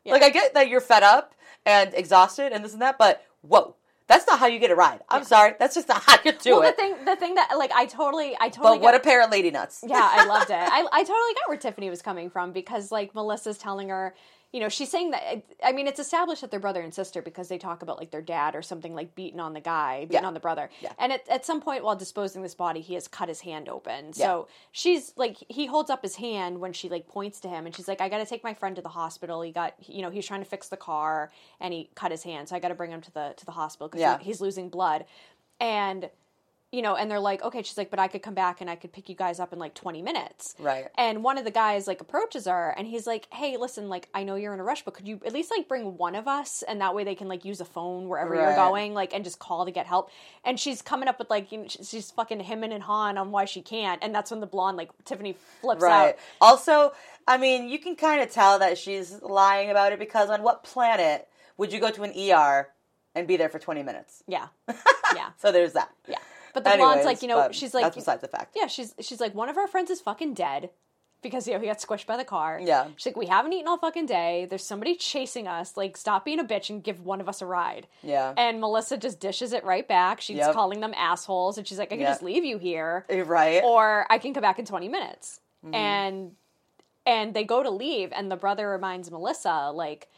Yeah. Like I get that you're fed up and exhausted and this and that, but whoa, that's not how you get a ride. I'm sorry, that's just not how you do well, it. the thing, the thing that like I totally, I totally. but what a pair of lady nuts. yeah, I loved [LAUGHS] it. I, I totally got where Tiffany was coming from because like Melissa's telling her, you know, she's saying that. I mean, it's established that they're brother and sister because they talk about like their dad or something like beating on the guy, beating Yeah. on the brother. Yeah. And at, at some point while disposing this body, he has cut his hand open. So she's like, he holds up his hand when she like points to him, and she's like, I got to take my friend to the hospital. He got, you know, he's trying to fix the car, and he cut his hand, so I got to bring him to the to the hospital because Yeah. he's losing blood. And you know, and they're like, okay, she's like, but I could come back and I could pick you guys up in like 20 minutes. Right. And one of the guys like approaches her and he's like, hey, listen, like, I know you're in a rush, but could you at least like bring one of us? And that way they can like use a phone wherever you're going, like, and just call to get help. And she's coming up with like, you know, she's fucking him and hawing on why she can't. And that's when the blonde, like, Tiffany flips Right. out. Also, I mean, you can kind of tell that she's lying about it because on what planet would you go to an ER and be there for 20 minutes? Yeah. [LAUGHS] Yeah. So there's that. Yeah. But the blonde's Anyways, like, you know, but she's like, that's besides the fact. Yeah, she's she's like one of our friends is fucking dead because you know he got squished by the car. Yeah. she's like we haven't eaten all fucking day. There's somebody chasing us. Like stop being a bitch and give one of us a ride. Yeah. And Melissa just dishes it right back. She's Yep. calling them assholes, and she's like, I can Yeah. just leave you here, Right. or I can come back in 20 minutes. Mm-hmm. And and they go to leave, and the brother reminds Melissa like.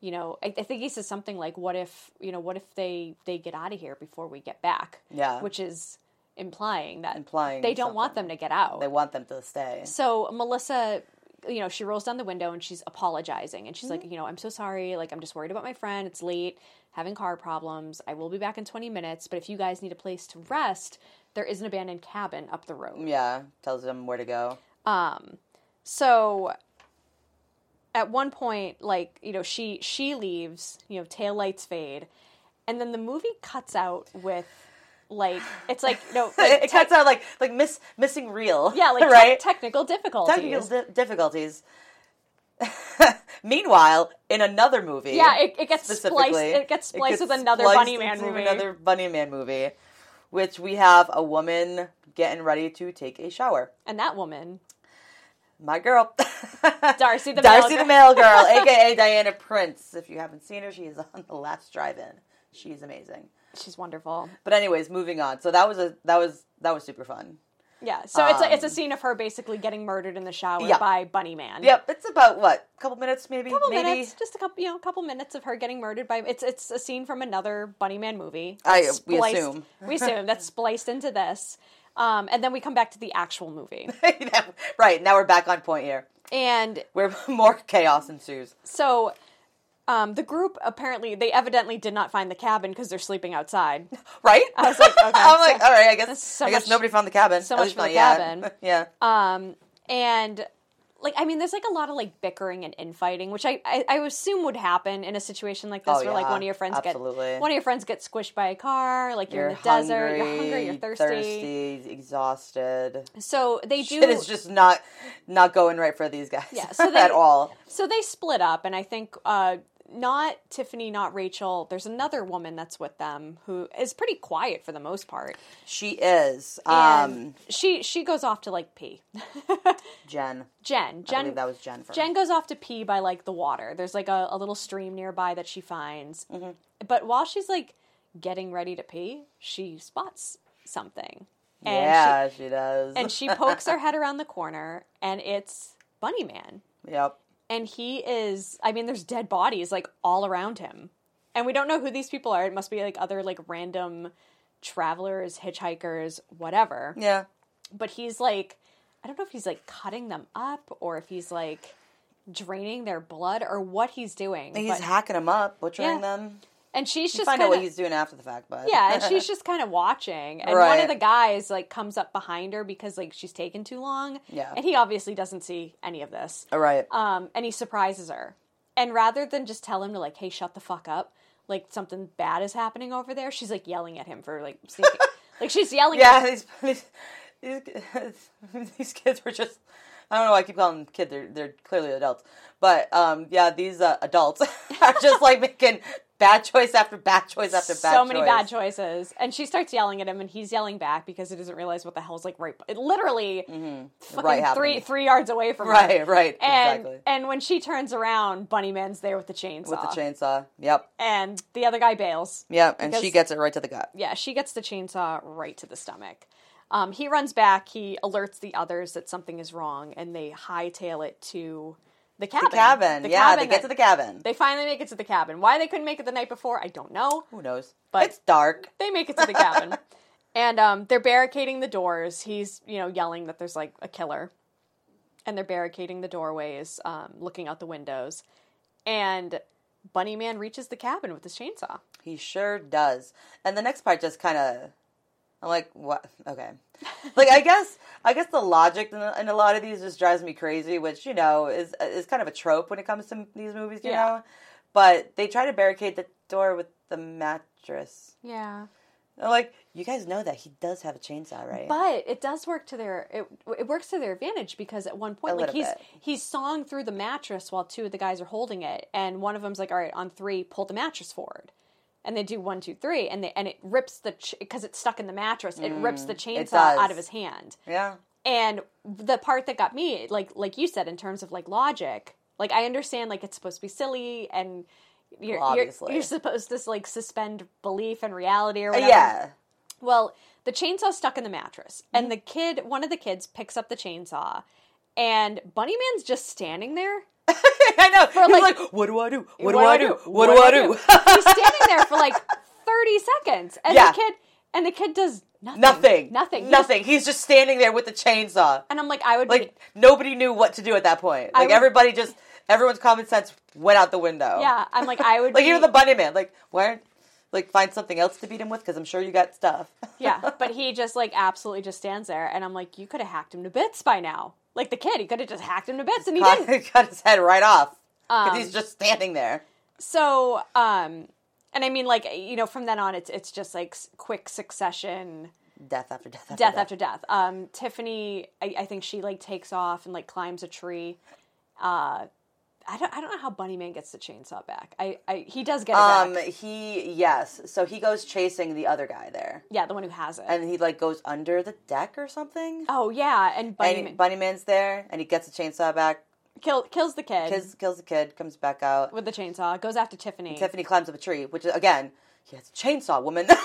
You know, I, I think he says something like, "What if you know? What if they they get out of here before we get back?" Yeah. which is implying that Implying they don't want them to get out. they want them to stay. so Melissa, you know, she rolls down the window and she's apologizing and she's Mm-hmm. like, you know, I'm so sorry. Like, I'm just worried about my friend. It's late, having car problems. I will be back in 20 minutes. But if you guys need a place to rest, there is an abandoned cabin up the road. Yeah. Tells them where to go. Um, so at one point, like you know, she she leaves. You know, tail lights fade, and then the movie cuts out with like it's like no [LAUGHS] like it tech- cuts out like like miss missing reel. yeah, like [LAUGHS] te- right. technical difficulties. Technical di- difficulties. [LAUGHS] Meanwhile, in another movie, Yeah, it, it gets spliced. It gets spliced gets with another Bunny Man movie. Another Bunny Man movie, which we have a woman getting ready to take a shower. And that woman, my girl, [LAUGHS] Darcy the Darcy Mail the Mail Girl, aka [LAUGHS] Diana Prince. If you haven't seen her, she is on the last drive-in. She's amazing. She's wonderful. But anyways, moving on. So that was a that was that was super fun. Yeah, so it's a, it's a scene of her basically getting murdered in the shower Um, Yeah. by Bunny Man. Yep, it's about what a couple minutes, maybe. couple maybe. minutes, just a couple, you know, a couple minutes of her getting murdered by. It's it's a scene from another Bunny Man movie. I- that's we assume. we assume that's spliced into this, um, and then we come back to the actual movie, [LAUGHS] right now we're back on point here, and where [LAUGHS] more chaos ensues. so. Um, the group apparently they evidently did not find the cabin because they're sleeping outside. [LAUGHS] Right? I was like, okay, I'm like, all right. I guess so I guess much- nobody found the cabin. so At much for the cabin. yeah. Um, and like I mean, there's like a lot of like bickering and infighting, which I, I, I assume would happen in a situation like this, Oh, where like one of your friends absolutely. get one of your friends gets squished by a car, like you're, You're, in the desert, you're hungry, you're thirsty. thirsty, exhausted. So they do. Shit is just not not going right for these guys. Yeah, [LAUGHS] so they- at all. so they split up, and I think uh, not Tiffany, not Rachel. There's another woman that's with them who is pretty quiet for the most part. She is. Um, she she goes off to like pee. [LAUGHS] Jen. Jen, I Jen, believe that was Jen. First. Jen goes off to pee by like the water. There's like a, a little stream nearby that she finds. Mm-hmm. But while she's like getting ready to pee, she spots something. And yeah, she, does. And she pokes her head around the corner, and it's Bunny Man. [LAUGHS] yep. And he is, I mean, there's dead bodies like all around him. And we don't know who these people are. It must be like other like random travelers, hitchhikers, whatever. Yeah. But he's like, I don't know if he's like cutting them up or if he's like draining their blood or what he's doing. He's but- hacking them up, butchering Yeah. them. And she's You just kind out what he's doing after the fact, but yeah, and she's [LAUGHS] just kind of watching. And one of the guys like comes up behind her because like she's taken too long. Yeah. and he obviously doesn't see any of this. all right. Um, and he surprises her. And rather than just tell him to like, hey, shut the fuck up, like something bad is happening over there, she's like yelling at him for like sneaking. [LAUGHS] like she's yelling. Yeah, At, these these these, [LAUGHS] these kids were just. I don't know. why I keep calling them kids. They're they're clearly adults. But um, yeah, these uh, adults are just like making bad choice after bad choice after bad. Choice. So many bad choices, and she starts yelling at him, and he's yelling back because he doesn't realize what the hell's like right. It literally, Mm-hmm. Right three three yards away from her. Right, right, And exactly. and when she turns around, Bunny Man's there with the chainsaw, With the chainsaw. Yep, and the other guy bails. yep, and she gets it right to the gut. yeah, she gets the chainsaw right to the stomach. Um, he runs back. He alerts the others that something is wrong, and they hightail it to the cabin. The cabin. The yeah, cabin they get that- to the cabin. They finally make it to the cabin. Why they couldn't make it the night before, I don't know. Who knows? But- it's dark. They make it to the cabin, [LAUGHS] and um, they're barricading the doors. He's you know yelling that there's like a killer, and they're barricading the doorways, um, looking out the windows, and Bunny Man reaches the cabin with his chainsaw. He sure does. And the next part just kind of, I'm like, what? Okay. Like I guess, I guess the logic in, in a lot of these just drives me crazy, which you know is is kind of a trope when it comes to these movies, you Yeah. know. But they try to barricade the door with the mattress. Yeah. I'm like, you guys know that he does have a chainsaw, right? But it does work to their it, it works to their advantage because at one point A like he's bit. he's sawing through the mattress while two of the guys are holding it and one of them's like all right on three pull the mattress forward and they do one two three and they and it rips the because it's stuck in the mattress it rips the chainsaw out of his hand yeah. and the part that got me like like you said in terms of like logic like I understand like it's supposed to be silly and you're, Well, you're, you're supposed to like suspend belief and reality or whatever Yeah. well, the chainsaw stuck in the mattress, and the kid, one of the kids, picks up the chainsaw, and Bunny Man's just standing there. [LAUGHS] I know. He's like- like, what do I do? What, do I do? What, do I do? [LAUGHS] He's standing there for like thirty seconds, and Yeah. the kid, and the kid does nothing, Nothing. nothing, Nothing. He's just standing there with the chainsaw. and I'm like, I would Like be, nobody knew what to do at that point. Like would- everybody just everyone's common sense went out the window. yeah, I'm like, I would, [LAUGHS] Like be, even the bunny man. Like why like find something else to beat him with because I'm sure you got stuff. yeah, but he just like absolutely just stands there, and I'm like, you could have hacked him to bits by now. Like the kid, he could have just hacked him to bits, and he didn't. cut, [LAUGHS] cut his head right off because Um, he's just standing there. So, um, and I mean, like you know, from then on, it's it's just like quick succession, Death after death after death death. after death. Um, Tiffany, I, I think she like takes off and like climbs a tree. Uh, I don't I don't know how Bunny Man gets the chainsaw back. I, I he does get it Um, back. he yes. So he goes chasing the other guy there, Yeah, the one who has it. and he like goes under the deck or something. oh yeah, and Bunny and Man Bunny Man's there, and he gets the chainsaw back, kill, kills the kid kills, kills the kid, comes back out. with the chainsaw. Goes after Tiffany. Tiffany climbs up a tree, which is again, a chainsaw, woman. [LAUGHS]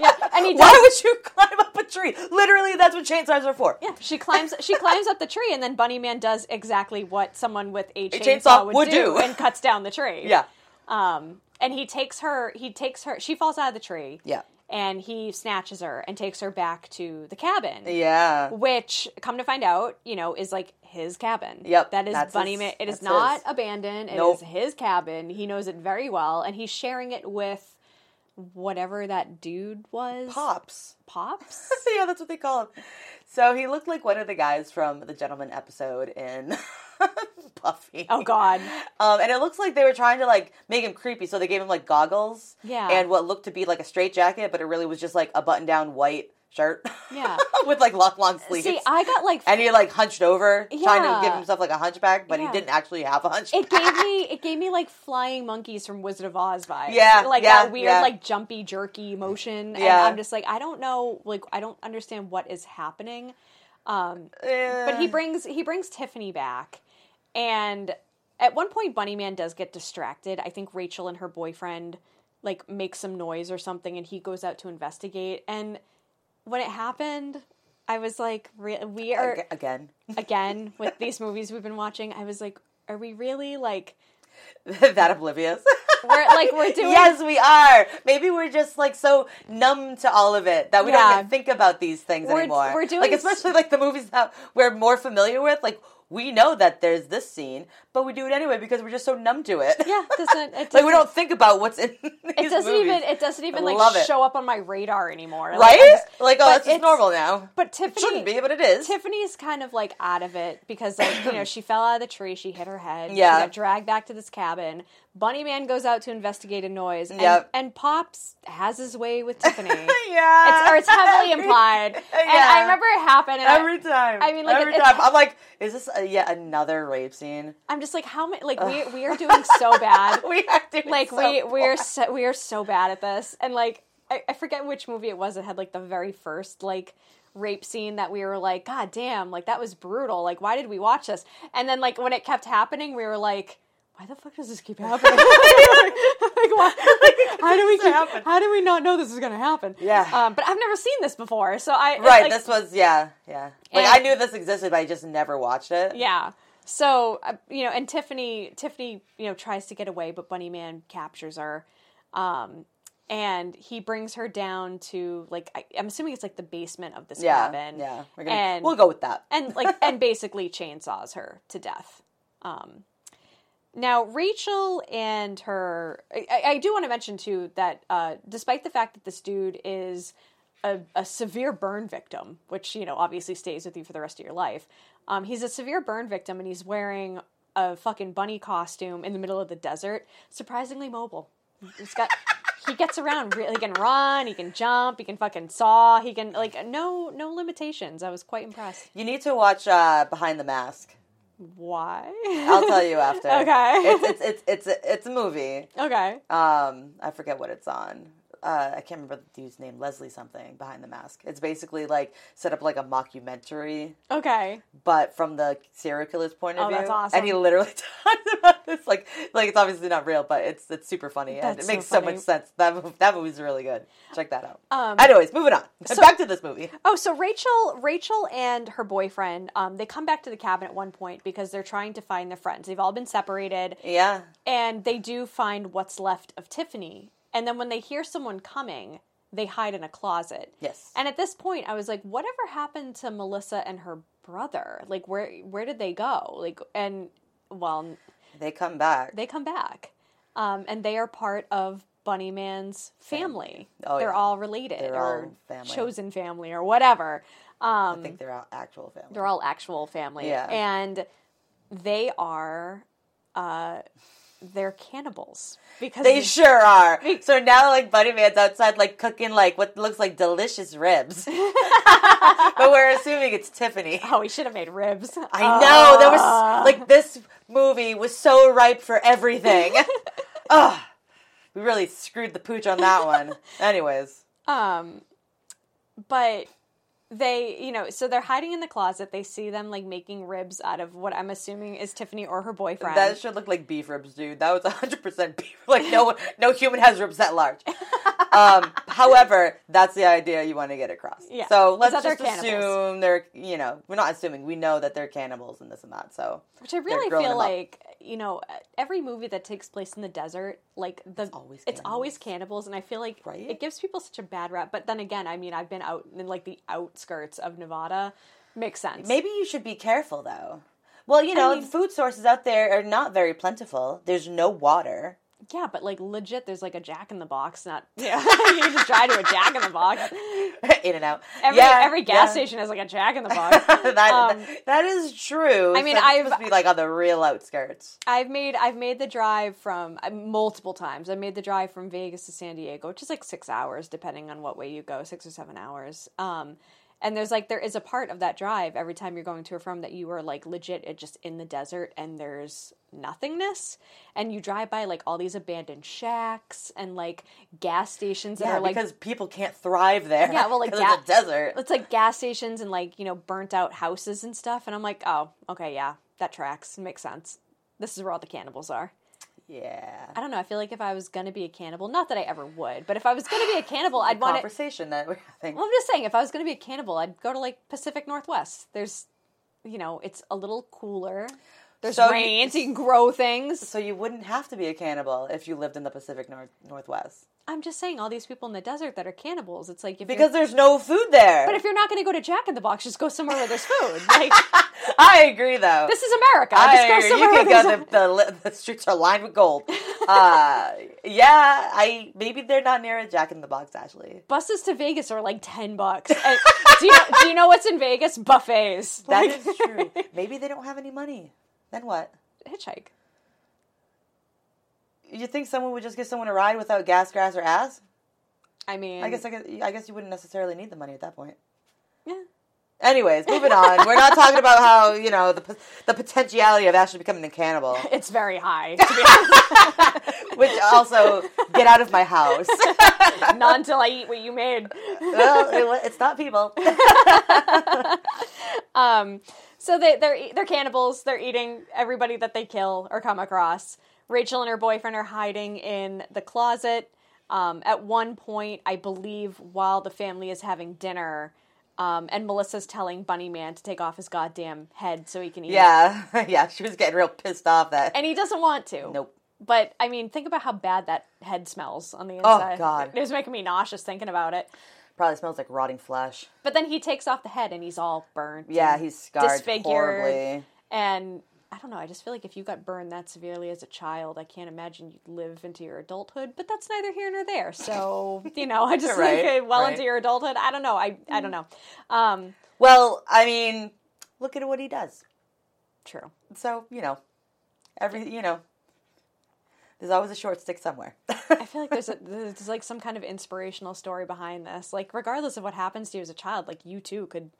Yeah, and he Why would you climb up a tree? Literally, that's what chainsaws are for. Yeah, she climbs. She climbs up the tree, and then Bunny Man does exactly what someone with a chainsaw, chainsaw would, would do, do. and cuts down the tree. Yeah, Um, and he takes her. He takes her. She falls out of the tree. yeah, And he snatches her and takes her back to the cabin. yeah. Which, come to find out, you know, is like his cabin. Yep, That is Bunny his- Man. It is not his. abandoned. It is Nope. his cabin. He knows it very well, and he's sharing it with whatever that dude was. Pops. Pops. [LAUGHS] yeah, that's what they call him. So he looked like one of the guys from the Gentlemen episode in [LAUGHS] Buffy. oh God. Um, and it looks like they were trying to like make him creepy, so they gave him like goggles. Yeah. And what looked to be like a straight jacket, but it really was just like a button down white shirt. Yeah. [LAUGHS] With like long, long sleeves. See, I got like and he like hunched over, trying to give himself like a hunchback, but Yeah. he didn't actually have a hunchback. it gave me it gave me like flying monkeys from Wizard of Oz vibes. Yeah, like yeah, that weird yeah. like jumpy jerky motion. And Yeah. I'm just like I don't know like I don't understand what is happening. Um, but he brings he brings Tiffany back, and at one point Bunny Man does get distracted. I think Rachel and her boyfriend like make some noise or something, and he goes out to investigate. And when it happened, I was like, re- we are again. [LAUGHS] again with these movies we've been watching. I was like, are we really like? [LAUGHS] that oblivious. [LAUGHS] We're like we're doing Yes, we are. Maybe we're just like so numb to all of it that we Yeah. don't even think about these things We're- anymore. we're doing like especially like the movies that we're more familiar with. Like we know that there's this scene, but we do it anyway because we're just so numb to it. Yeah, it doesn't it [LAUGHS] like doesn't, we don't think about what's in. [LAUGHS] It doesn't movies. even it doesn't even like it. show up on my radar anymore. Like, right? just- like oh, it's- normal now. But It Tiffany shouldn't be, but it is. Tiffany's kind of like out of it because like you know [CLEARS THROAT] she fell out of the tree, she hit her head, Yeah. she got dragged back to this cabin. Bunny Man goes out to investigate a noise, and, Yep. and Pops has his way with [LAUGHS] Tiffany. yeah, It's, or it's heavily Every- implied, and Yeah. I remember it happened. And I, Every time. I mean, like, every it- time. I'm [LAUGHS] like, is this a, yet another rape scene? I'm just like, how many? Like we we are doing so [LAUGHS] bad. We are doing like so we we are so, we are so bad at this and like I, I forget which movie it was that had like the very first like rape scene that we were like god damn like that was brutal like why did we watch this and then like when it kept happening we were like why the fuck does this keep happening [LAUGHS] like, like, why, like, [LAUGHS] how do we keep, happen? how do we not know this is gonna happen Yeah. um, but i've never seen this before so i Right, this was yeah, yeah. Like And- I knew this existed, but I just never watched it. Yeah. So uh, you know, and Tiffany, Tiffany, you know, tries to get away, but Bunny Man captures her, um, and he brings her down to like I, I'm assuming it's like the basement of this yeah, cabin. yeah. We're gonna and we'll go with that. and like and basically chainsaws her to death. Um, now Rachel and her, I, I do want to mention too that uh, despite the fact that this dude is a, a severe burn victim, which you know obviously stays with you for the rest of your life, um, he's a severe burn victim and he's wearing a fucking bunny costume in the middle of the desert. Surprisingly mobile. He's got. [LAUGHS] He gets around. Really, he can run. He can jump. He can fucking saw. He can like no no limitations. I was quite impressed. You need to watch uh, Behind the Mask. Why? I'll tell you [LAUGHS] after. Okay. It's it's it's it's a, it's a movie. okay. Um, I forget what it's on. Uh, I can't remember the dude's name. Leslie something. Behind the Mask. It's basically like set up like a mockumentary, Okay. but from the serial killer's point of Oh, view. that's awesome. And he literally [LAUGHS] talks about [LAUGHS] this like like it's obviously not real, but it's it's super funny and it so makes so, much sense. That that movie's really good. Check that out. Um, Anyways, moving on. so- Back to this movie. Oh, so Rachel, Rachel and her boyfriend, um, they come back to the cabin at one point because they're trying to find their friends. They've all been separated, Yeah. and they do find what's left of Tiffany. And then when they hear someone coming, they hide in a closet. Yes. And at this point, I was like, whatever happened to Melissa and her brother? Like, where where did they go? Like, and well, They come back. they come back, um, and they are part of Bunny Man's family. Oh, they're yeah. all related They're or all family. chosen family or whatever. Um, I think they're our actual family. they're all actual family, Yeah. and they are uh, they're cannibals because They sure are. [LAUGHS] So now, like, Bunny Man's outside, like, cooking, like, what looks like delicious ribs. [LAUGHS] but we're assuming it's Tiffany. Oh, we should have made ribs. I know. There Ah. was, like, this movie was so ripe for everything. [LAUGHS] Ugh. We really screwed the pooch on that one. [LAUGHS] Anyways. Um, but they, you know, so they're hiding in the closet. They see them like making ribs out of what I'm assuming is Tiffany or her boyfriend. That should look like beef ribs, dude. That was 100% beef. [LAUGHS] Like no no human has ribs that large. [LAUGHS] um, however, that's the idea you want to get across. Yeah. So let's that they're just assume they're, you know, we're not assuming. We know that they're cannibals and this and that. So Which I really feel like, you know, every movie that takes place in the desert, like the always it's always cannibals, and I feel like Right? it gives people such a bad rap. But then again, I mean, I've been out in like the outskirts of Nevada. Makes sense. Maybe you should be careful though. Well, you know, mean- the food sources out there are not very plentiful. There's no water. Yeah, but like legit, there's like a Jack in the Box. Not [LAUGHS] yeah, you just drive to a Jack in the Box. [LAUGHS] in and out. Every yeah, every gas yeah. station has like a Jack in the [LAUGHS] Box. that, Um, that is true. I mean, So I've- supposed to be like on the real outskirts. I've made I've made the drive from uh, multiple times. I made the drive from Vegas to San Diego, which is like six hours, depending on what way you go, six or seven hours. Um, and there's like there is a part of that drive every time you're going to or from that you are like legit it just in the desert and there's nothingness and you drive by like all these abandoned shacks and like gas stations that Yeah, are like because people can't thrive there. Yeah, well, like ga- it's a desert. it's like gas stations and like you know burnt out houses and stuff and i'm like oh okay yeah that tracks makes sense this is where all the cannibals are Yeah. i don't know i feel like if i was gonna be a cannibal not that i ever would but if i was gonna be a cannibal [LAUGHS] i'd want to Conversation that we're having. well i'm just saying if i was gonna be a cannibal i'd go to like pacific northwest there's you know it's a little cooler there's So you- rain so you can grow things So you wouldn't have to be a cannibal if you lived in the Pacific North Northwest i'm just saying all these people in the desert that are cannibals it's like because there's no food there. but if you're not gonna go to jack in the box just go somewhere where there's food [LAUGHS] like I agree, though. this is america I just go somewhere You can go. The, the, the streets are lined with gold. [LAUGHS] Uh, yeah, I maybe they're not near a Jack in the Box. Actually, buses to Vegas are like ten bucks. Do you know, do you know what's in Vegas? Buffets. that Like- is true. [LAUGHS] Maybe they don't have any money. Then what? Hitchhike. You think someone would just give someone a ride without gas, grass, or ass? I mean, I guess I guess, I guess you wouldn't necessarily need the money at that point. yeah. Anyways, moving on. We're not talking about how you know the the potentiality of actually becoming a cannibal, [LAUGHS] it's very high. To be [LAUGHS] honest. which also get out of my house. [LAUGHS] Not until I eat what you made. well, it, it's not people. Um, so they they're they're cannibals. They're eating everybody that they kill or come across. Rachel and her boyfriend are hiding in the closet. Um, at one point, I believe, while the family is having dinner, um, and Melissa's telling Bunny Man to take off his goddamn head so he can eat. Yeah, [LAUGHS] yeah. She was getting real pissed off that. and he doesn't want to. Nope. But I mean, think about how bad that head smells on the inside. Oh. God. [LAUGHS] it was making me nauseous thinking about it. Probably smells like rotting flesh. But then he takes off the head and he's all burnt. Yeah, he's scarred disfigured. horribly. And I don't know. I just feel like if you got burned that severely as a child, I can't imagine you'd live into your adulthood. But that's neither here nor there. So [LAUGHS] you know, I just Right, think uh, well right. into your adulthood. I don't know. I I don't know. Um, Well, I mean, look at what he does. true. So you know, every you know, there's always a short stick somewhere. I feel like there's a there's like some kind of inspirational story behind this. Like regardless of what happens to you as a child, like you too could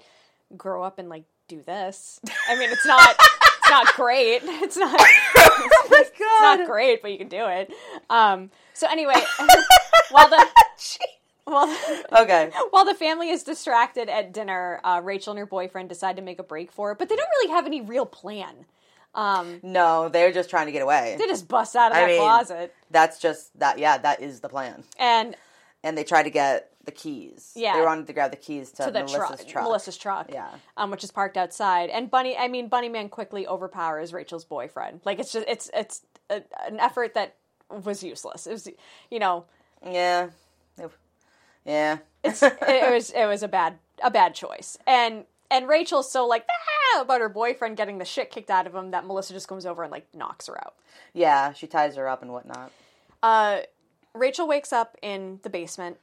grow up and like do this. I mean, it's not [LAUGHS] it's not great. [LAUGHS] It's not oh my it's not great, but you can do it. Um, so anyway, [LAUGHS] while the [LAUGHS] while, Okay. while the family is distracted at dinner, uh, Rachel and her boyfriend decide to make a break for it, but they don't really have any real plan. Um, No, they're just trying to get away. they just bust out of I that mean- closet That's just that. Yeah, that is the plan. and And they try to get the keys. Yeah. they wanted to grab the keys to, to the Melissa's truck, truck. Melissa's truck, Yeah. um, which is parked outside. And Bunny, I mean, Bunny Man quickly overpowers Rachel's boyfriend. Like it's just it's it's a, an effort that was useless. It was, you know, Yeah. Yeah. it's it, it was it was a bad a bad choice. And and Rachel's so like ah, about her boyfriend getting the shit kicked out of him that Melissa just comes over and like knocks her out. Yeah, she ties her up and whatnot. Uh, Rachel wakes up in the basement.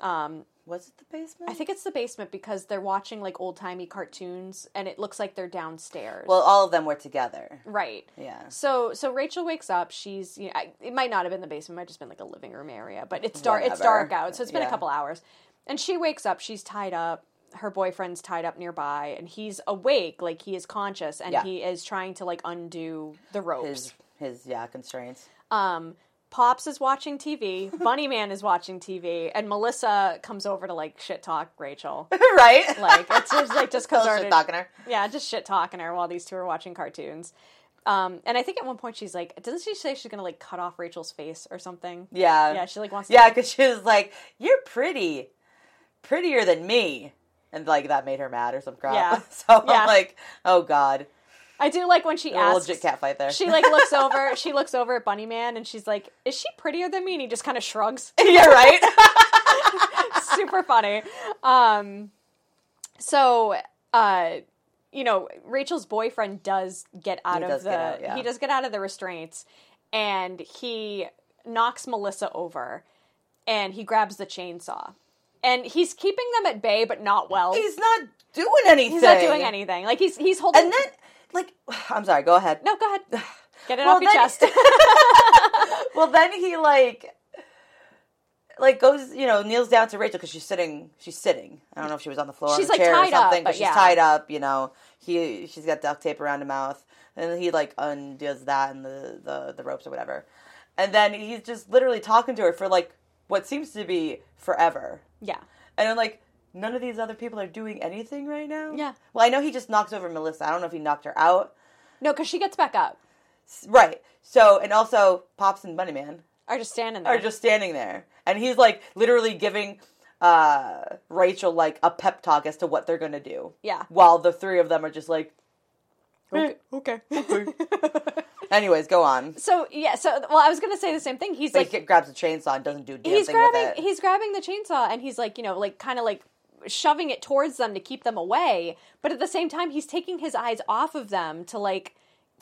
Um, Was it the basement? I think it's the basement because they're watching like old timey cartoons, and it looks like they're downstairs. Well, all of them were together. right. Yeah. So so Rachel wakes up. She's you know I, it might not have been the basement. It might just been like a living room area, but it's dark. It's dark out, so it's been Yeah. a couple hours. And she wakes up. She's tied up. her boyfriend's tied up nearby, and he's awake, like he is conscious, and Yeah. he is trying to like undo the ropes. His his yeah constraints. Um, Pops is watching TV, Bunny Man is watching TV, and Melissa comes over to like shit talk Rachel. [LAUGHS] right. Like it's just like just [LAUGHS] because shit talking her. yeah, just shit talking her while these two are watching cartoons. Um, and I think at one point she's like, doesn't she say she's gonna like cut off Rachel's face or something? Yeah. Yeah, she like wants. To, Yeah, because she was like, "You're pretty, prettier than me," and like that made her mad or some crap. Yeah. [LAUGHS] so Yeah. I'm like, "Oh God, I do like when she a asks. legit cat fight there." She like looks [LAUGHS] over. She looks over at Bunny Man and she's like, "Is she prettier than me?" And he just kind of shrugs. [LAUGHS] yeah, right. [LAUGHS] Super funny. Um, so, uh, you know, Rachel's boyfriend does get out He of the out, yeah. he does get out of the restraints, and he knocks Melissa over, and he grabs the chainsaw, and he's keeping them at bay, but not well. He's not doing anything. He's not doing anything. Like he's he's holding. And then, like, [SIGHS] I'm sorry. Go ahead. no, go ahead. [SIGHS] Get it Well, off your then- chest. [LAUGHS] [LAUGHS] Well, then he like, like goes, you know, kneels down to Rachel because she's sitting. She's sitting. I don't know if she was on the floor, She's, on a like, chair tied or up, something, but but she's yeah. tied up. You know, he she's got duct tape around her mouth, and he like undoes that and the the the ropes or whatever, and then he's just literally talking to her for like what seems to be forever, yeah. and I'm like. None of these other people are doing anything right now. Yeah. Well, I know he just knocks over Melissa. I don't know if he knocked her out. No, because she gets back up. Right. So, and also Pops and Bunnyman Are just standing there. are just standing there, and he's like literally giving uh Rachel like a pep talk as to what they're gonna do. Yeah. While the three of them are just like, okay. okay. [LAUGHS] [LAUGHS] anyways, go on. so yeah. So well, I was gonna say the same thing. He's But like he grabs a chainsaw and doesn't do a damn he's thing grabbing with it. he's grabbing the chainsaw and he's like you know like kind of like shoving it towards them to keep them away but at the same time he's taking his eyes off of them to like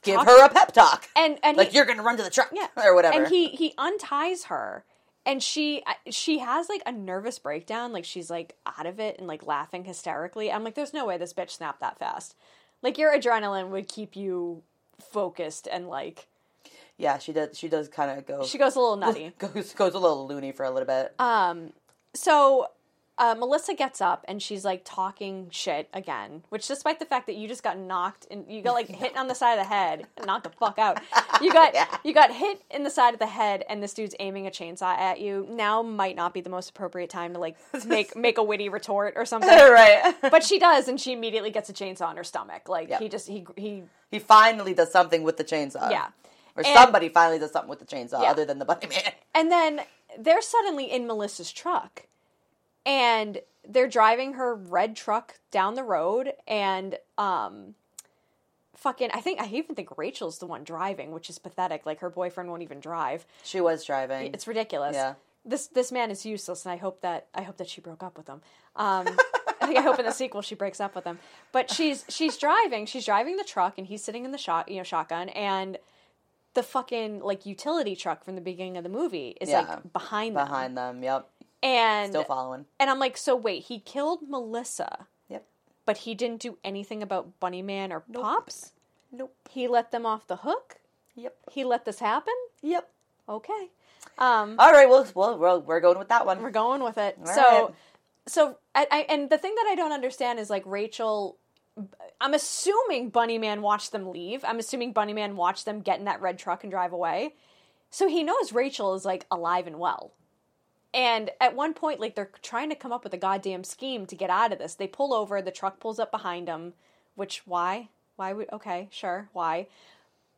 Give talk- her a pep talk. and and like he, you're gonna run to the truck yeah [LAUGHS] or whatever. and he he unties her and she she has like a nervous breakdown like she's like out of it and like laughing hysterically i'm like there's no way this bitch snapped that fast like your adrenaline would keep you focused and like yeah, she does. She does kind of go. she goes a little [LAUGHS] nutty goes goes a little loony for a little bit. Um, so uh, Melissa gets up and she's like talking shit again, which despite the fact that you just got knocked and you got like [LAUGHS] hit on the side of the head, knocked the fuck out. [LAUGHS] You got Yeah. you got hit in the side of the head, and this dude's aiming a chainsaw at you. Now might not be the most appropriate time to like [LAUGHS] make make a witty retort or something. right. But she does, and she immediately gets a chainsaw in her stomach. Like Yep. he just he he he finally does something with the chainsaw. yeah. Or And- somebody finally does something with the chainsaw Yeah. other than the bunny man. And then they're suddenly in Melissa's truck. And they're driving her red truck down the road and um fucking I think I even think Rachel's the one driving, which is pathetic. Like her boyfriend won't even drive. She was driving. It's ridiculous. Yeah. This this man is useless and I hope that I hope that she broke up with him. Um I think I hope in the sequel she breaks up with him. But she's she's driving, she's driving the truck and he's sitting in the shot, you know, shotgun and the fucking like utility truck from the beginning of the movie is Yeah. like behind them. behind them. Yep. And Still following. and I'm like, so wait, he killed Melissa, Yep. but he didn't do anything about Bunny Man or Pops. Nope. He let them off the hook. Yep. He let this happen. Yep. Okay, um, All right. Well, well, we're, we're going with that one. we're going with it. All so, right. so I, I and the thing that I don't understand is like Rachel. I'm assuming Bunny Man watched them leave. I'm assuming Bunny Man watched them get in that red truck and drive away. So he knows Rachel is like alive and well. And at one point, like they're trying to come up with a goddamn scheme to get out of this. They pull over, the truck pulls up behind them, which why? Why would okay, sure, why?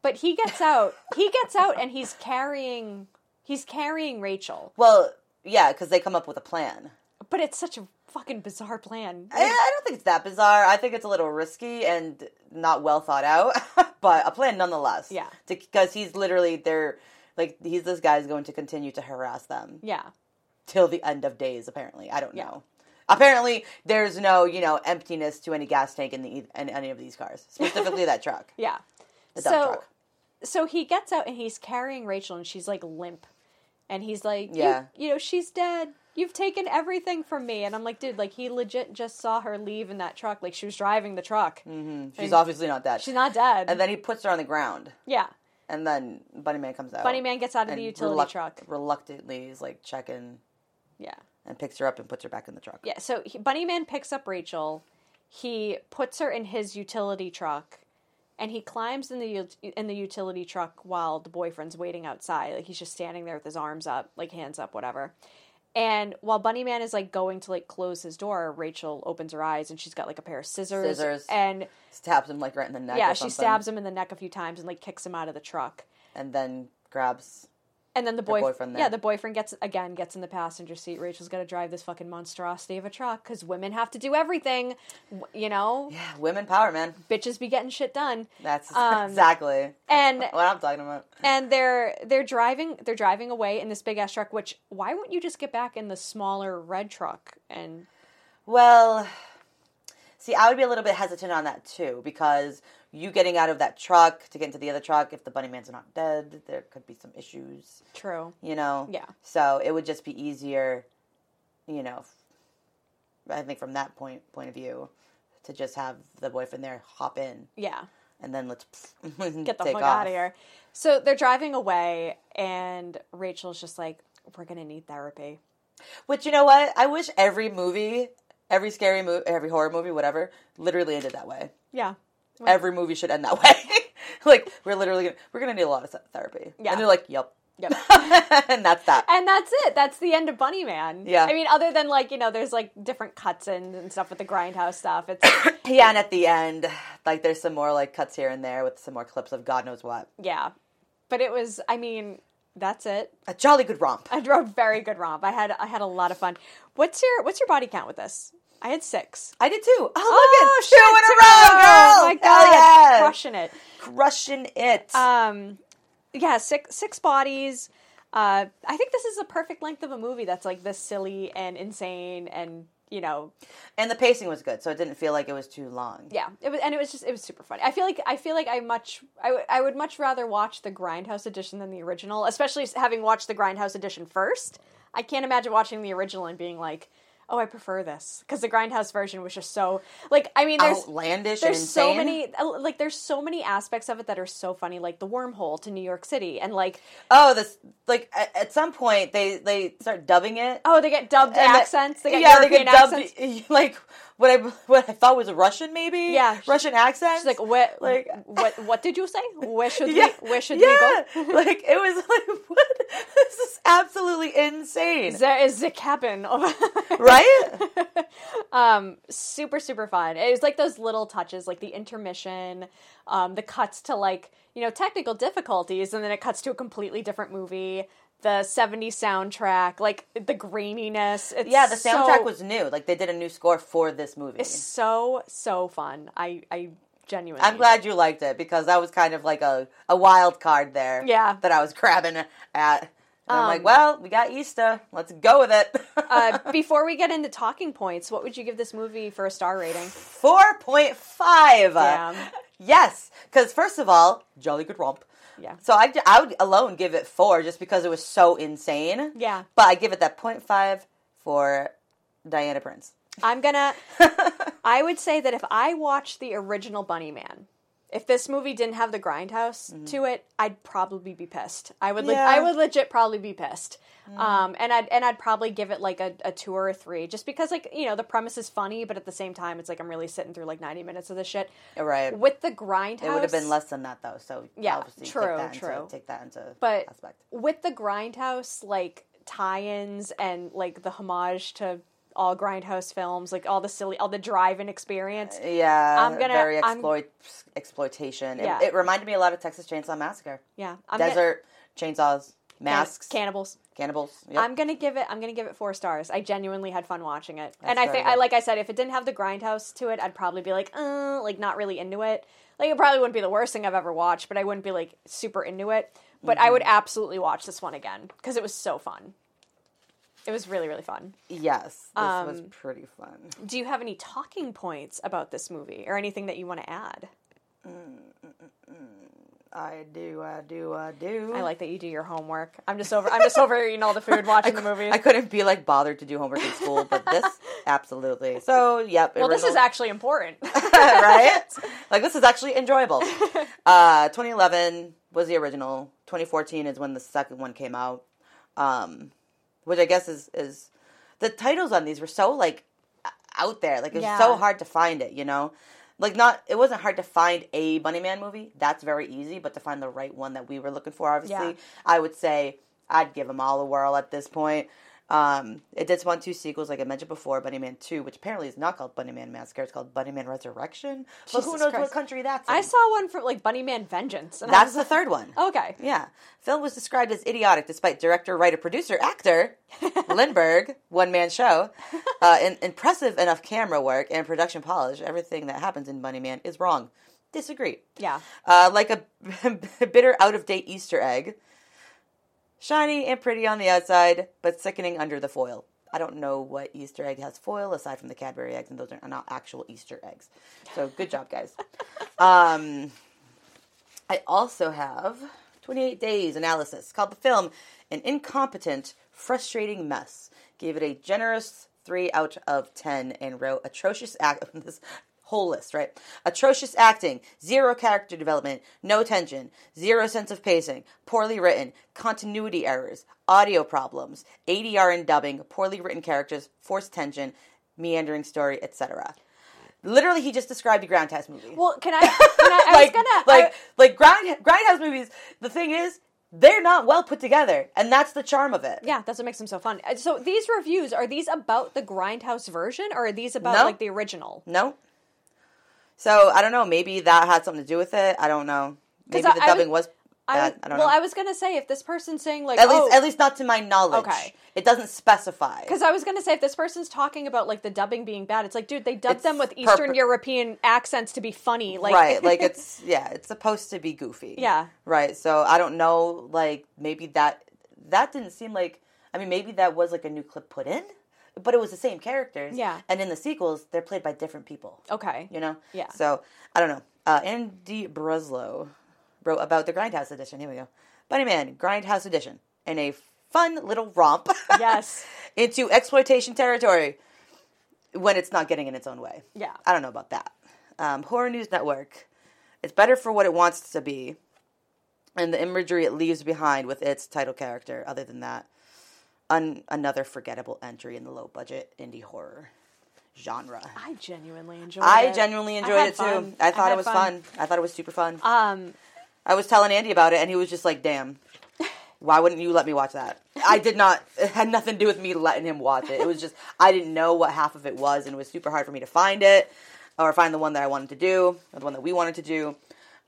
But he gets [LAUGHS] out. he gets out and he's carrying he's carrying Rachel. Well, yeah, because they come up with a plan. But it's such a fucking bizarre plan. I, I don't think it's that bizarre. I think it's a little risky and not well thought out, [LAUGHS] but a plan nonetheless. Yeah. Because he's literally they're like he's this guy's going to continue to harass them Yeah. Till the end of days. Apparently, I don't Yeah. know. Apparently, there's no you know emptiness to any gas tank in the in any of these cars, [LAUGHS] specifically that truck, Yeah. the so dump truck. so he gets out and he's carrying Rachel and she's like limp. And he's like, Yeah. you, know, she's dead. You've taken everything from me. And I'm like, dude, like he legit just saw her leave in that truck. Like she was driving the truck. hmm She's and- obviously not dead. She's not dead. and then he puts her on the ground, yeah. and then Bunny Man comes out. Bunny Man gets out of the utility reluct- truck. Reluctantly, he's like checking Yeah. and picks her up and puts her back in the truck. Yeah, so he, Bunnyman picks up Rachel. He puts her in his utility truck, and he climbs in the in the utility truck while the boyfriend's waiting outside. Like he's just standing there with his arms up, like hands up, whatever. And while Bunnyman is like going to like close his door, Rachel opens her eyes and she's got like a pair of scissors. Scissors. And Stabs him like right in the neck. yeah, or she something, stabs him in the neck a few times and like kicks him out of the truck. and then grabs. And then the boy, boyfriend yeah, the boyfriend gets again gets in the passenger seat. Rachel's got to drive this fucking monstrosity of a truck because women have to do everything, you know. Yeah, women power, man. Bitches be getting shit done, That's [LAUGHS] Um, exactly and [LAUGHS] what I'm talking about. and they're they're driving they're driving away in this big ass truck. Which why wouldn't you just get back in the smaller red truck and Well, see, I would be a little bit hesitant on that too because you getting out of that truck to get into the other truck, if the bunny man's not dead, there could be some issues, true? you know? Yeah. So it would just be easier, you know, I think from that point point of view, to just have the boyfriend there hop in Yeah. and then let's [LAUGHS] get the fuck off. out of here. So they're driving away, and Rachel's just like, "We're gonna need therapy." Which you know what? I wish every movie, every scary movie, every horror movie, whatever, literally ended that way. Yeah, Every movie should end that [LAUGHS] way. like we're literally gonna, we're gonna need a lot of therapy. Yeah. and they're like, "Yep," yep. [LAUGHS] and that's that. and that's it. That's the end of Bunny Man. Yeah. I mean, other than like you know, there's like different cuts in and stuff with the grindhouse stuff. It's [COUGHS] Yeah, and at the end, like there's some more like cuts here and there with some more clips of God knows what. yeah, but it was. I mean, that's it. A jolly good romp. I drove very good romp. I had I had a lot of fun. What's your What's your body count with this? I had six. I did too. Oh, Oh, look at two in a row, girl. Oh my Hell yeah. crushing it. crushing it. Um, yeah, six six bodies. Uh, I think this is a perfect length of a movie that's like this silly and insane and you know and the pacing was good, so it didn't feel like it was too long. yeah it was and it was just it was super funny. I feel like I feel like I much I I would much rather watch the Grindhouse edition than the original, especially having watched the Grindhouse edition first. I can't imagine watching the original and being like, oh, I prefer this because the Grindhouse version was just so like I mean there's Outlandish there's and so many uh, like there's so many aspects of it that are so funny like the wormhole to New York City and like Oh, this like at, some point they they start dubbing it. oh they get dubbed accents? They get yeah, European they get dubbed accents? [LAUGHS] like what I [LAUGHS] what I thought was Russian maybe. Yeah. Russian accent. She's like what Like- what what did you say where should [LAUGHS] yeah, we where should yeah. we go [LAUGHS] like it was like what? This is absolutely insane, there is the cabin right? um super super fun it was like those little touches like the intermission um the cuts to like you know technical difficulties and then it cuts to a completely different movie the 70s soundtrack like the graininess it's Yeah, the soundtrack so- was new. Like they did a new score for this movie. It's so so fun i i genuinely I'm glad you liked it because that was kind of like a, a wild card there. Yeah. That I was grabbing at. And I'm Um, like, well, we got Easter. Let's go with it. uh, [LAUGHS] before we get into talking points what would you give this movie for a star rating 4.5. Damn. Yes. Because, first of all, jolly good romp. Yeah So I, I would alone give it 4 just because it was so insane. yeah But I give it that 0.5 for Diana Prince. i'm gonna [LAUGHS] I would say that if I watched the original Bunny Man, if this movie didn't have the grindhouse to it, I'd probably be pissed. I would, le- Mm-hmm. Yeah. Mm. I would legit probably be pissed. Um, and I'd and I'd probably give it like a, a two or a three, just because like you know the premise is funny, but at the same time it's like I'm really sitting through like 90 minutes of this shit. Right. With the grindhouse, it would have been less than that, though. So Yeah, obviously true, take that true. Into, take that into But aspect. with the grindhouse like tie-ins and like the homage to all grindhouse films, like all the silly, all the drive-in experience. Yeah, I'm gonna- very I'm- exploitation. Yeah. It, it reminded me a lot of Texas Chainsaw Massacre. Yeah, I'm gonna- Desert chainsaws, masks, cannibals. cannibals. Yep. I'm gonna give it. I'm gonna give it four stars. I genuinely had fun watching it, and I think, I like I said, if it didn't have the grindhouse to it, I'd probably be like, uh, like not really into it. Like it probably wouldn't be the worst thing I've ever watched, but I wouldn't be like super into it. But I would Mm-hmm. absolutely watch this one again because it was so fun. It was really really fun. yes, this was Um, pretty fun. Do you have any talking points about this movie or anything that you want to add? I do, I do, I do. I like that you do your homework. I'm just over. I'm just over eating all the food, [LAUGHS] watching the movies. I couldn't be like bothered to do homework in school, but this [LAUGHS] absolutely. So, yep. well, this is actually important. [LAUGHS] right? Like this is actually enjoyable. Uh, 2011 was the original. 2014 is when the second one came out, um, which I guess is is the titles on these were so like out there. Like it was Yeah. so hard to find it, you know? Like not it wasn't hard to find a Bunnyman movie. That's very easy, but to find the right one that we were looking for, obviously, Yeah. I would say I'd give them all a whirl at this point. Um, it did spawn two sequels, like I mentioned before, Bunny Man Two, which apparently is not called Bunny Man Massacre. It's called Bunny Man Resurrection. But who knows Christ. what country that's in? I saw one for like Bunny Man Vengeance. And That's the like, third one. okay. Yeah. Film was described as idiotic despite director, writer, producer, actor [LAUGHS] Lindbergh, one man show. Uh, in, impressive enough camera work and production polish. Everything that happens in Bunny Man is wrong. Disagree. Yeah. Uh, like a [LAUGHS] bitter, out of date Easter egg. Shiny and pretty on the outside, but sickening under the foil. I don't know what Easter egg has foil aside from the Cadbury eggs, and those are not actual Easter eggs. So good job, guys. [LAUGHS] Um, I also have 28 Days analysis called the film an incompetent, frustrating mess. Gave it a generous 3 out of 10 and wrote atrocious act [LAUGHS] this whole list, right? Atrocious acting, zero character development, no tension, zero sense of pacing, poorly written, continuity errors, audio problems, ADR and dubbing, poorly written characters, forced tension, meandering story, etc. Literally, he just described a Grindhouse movie Well, can I? [LAUGHS] Can I, I like, was gonna like, I- like grind grindhouse movies. The thing is, they're not well put together, and that's the charm of it. yeah, that's what makes them so fun. So these reviews are these about the Grindhouse version, or are these about No. like the original? No. So I don't know. Maybe that had something to do with it. I don't know. Maybe I- the I dubbing was- was. I, bad. I don't well, know. I was gonna say if this person's saying like at oh, least, at least not to my knowledge. Okay. It doesn't specify. Because I was gonna say, if this person's talking about like the dubbing being bad, it's like, dude, they dubbed It's them with Eastern European accents to be funny. Like, right. Like [LAUGHS] it's yeah. It's supposed to be goofy. Yeah. Right. So I don't know. Like maybe that that didn't seem like. I mean, maybe that was like a new clip put in, but it was the same characters. Yeah. And in the sequels, they're played by different people. okay, you know? Yeah. So, I don't know. Uh, Andy Breslow wrote about the Grindhouse edition. Here we go. Bunnyman, Grindhouse edition. and a fun little romp yes, [LAUGHS] into exploitation territory when it's not getting in its own way. yeah, I don't know about that. Um, Horror News Network. It's better for what it wants to be, and the imagery it leaves behind with its title character. Other than that, un- another forgettable entry in the low budget indie horror genre. I genuinely enjoyed I it. genuinely enjoyed had it too. I thought had it was fun. I thought it was super fun. Um, I was telling Andy about it, and he was just like, "Damn, why wouldn't you let me watch that?" I did not. It had nothing to do with me letting him watch it. It was just I didn't know what half of it was, and it was super hard for me to find it or find the one that I wanted to do, or the one that we wanted to do.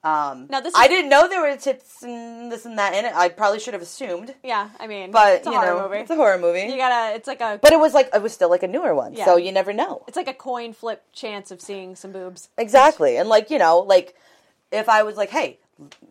Um, Now, this I didn't know there were tits and this and that in it. I probably should have assumed, yeah, I mean, but it's a you horror know, movie. it's a horror movie. you gotta, it's like a, but it was like it was still like a newer one, Yeah. so you never know. it's like a coin flip chance of seeing some boobs. Exactly. And like, you know, like if I was like, hey,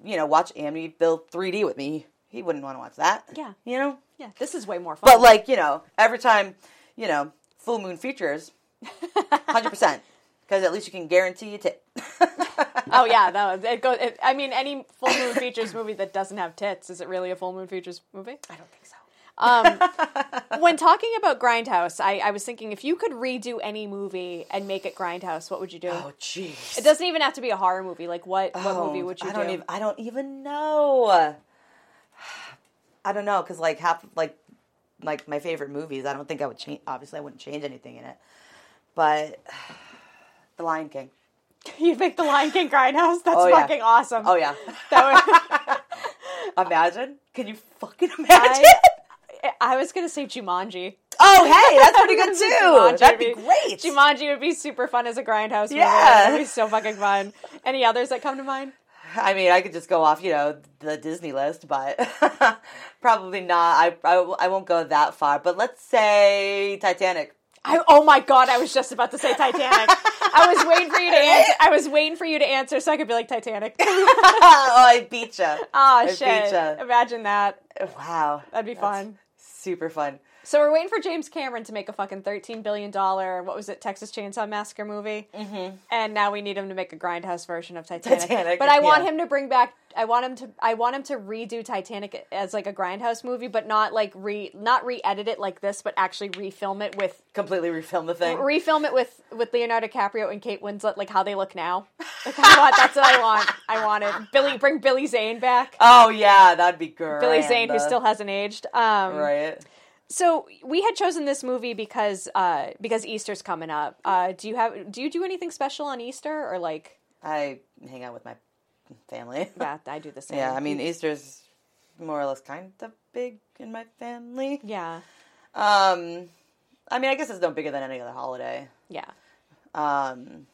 you know, watch Amityville 3D with me, he wouldn't want to watch that. Yeah. You know? Yeah, this is way more fun. But like, you know, every time, you know, full moon features, [LAUGHS] 100%. Because at least you can guarantee a tip. [LAUGHS] [LAUGHS] oh yeah, no, it goes. It, I mean, any full moon features movie that doesn't have tits is it really a full moon features movie? I don't think so. Um, [LAUGHS] when talking about Grindhouse, I, I was thinking if you could redo any movie and make it Grindhouse, what would you do? Oh, jeez. It doesn't even have to be a horror movie. Like what what Oh, movie would you I don't do? even I don't even know. [SIGHS] I don't know cuz like half like like my favorite movies, I don't think I would change obviously I wouldn't change anything in it. But [SIGHS] The Lion King. [LAUGHS] You'd make the Lion King Grindhouse. That's Oh, yeah. fucking awesome. Oh yeah. [LAUGHS] That would, [LAUGHS] imagine? Can you fucking imagine? I, I was gonna say Jumanji. oh hey, that's pretty good too. Jumanji That'd would be great. Jumanji would be super fun as a Grindhouse movie. Yeah. That'd be so fucking fun. Any others that come to mind? I mean, I could just go off, you know, the Disney list, but probably not. I, I I won't go that far. But let's say Titanic. I, oh my god, I was just about to say Titanic. I was waiting for you to answer. I was waiting for you to answer so I could be like Titanic. [LAUGHS] oh, I beat you. Oh shit! beat ya. Imagine that. Wow, That'd be fun. super fun. So we're waiting for James Cameron to make a fucking thirteen billion dollar what was it Texas Chainsaw Massacre movie, mm-hmm. and now we need him to make a grindhouse version of Titanic. Titanic, but I want yeah. him to bring back. I want him to. I want him to redo Titanic as like a grindhouse movie, but not like re not re-edit it like this, but actually refilm it with Completely refilm the thing. refilm it with with Leonardo DiCaprio and Kate Winslet, like how they look now. Like, I want, that's what I want. I want it. Billy, bring Billy Zane back. oh yeah, that'd be great. Billy Zane, who still hasn't aged. Um, right. So we had chosen this movie because uh, because Easter's coming up. Uh, do you have do you do anything special on Easter or like? I hang out with my family. [LAUGHS] Yeah, I do the same. Yeah, I mean Easter's more or less kind of big in my family. Yeah. Um, I mean, I guess it's no bigger than any other holiday. Yeah. Um,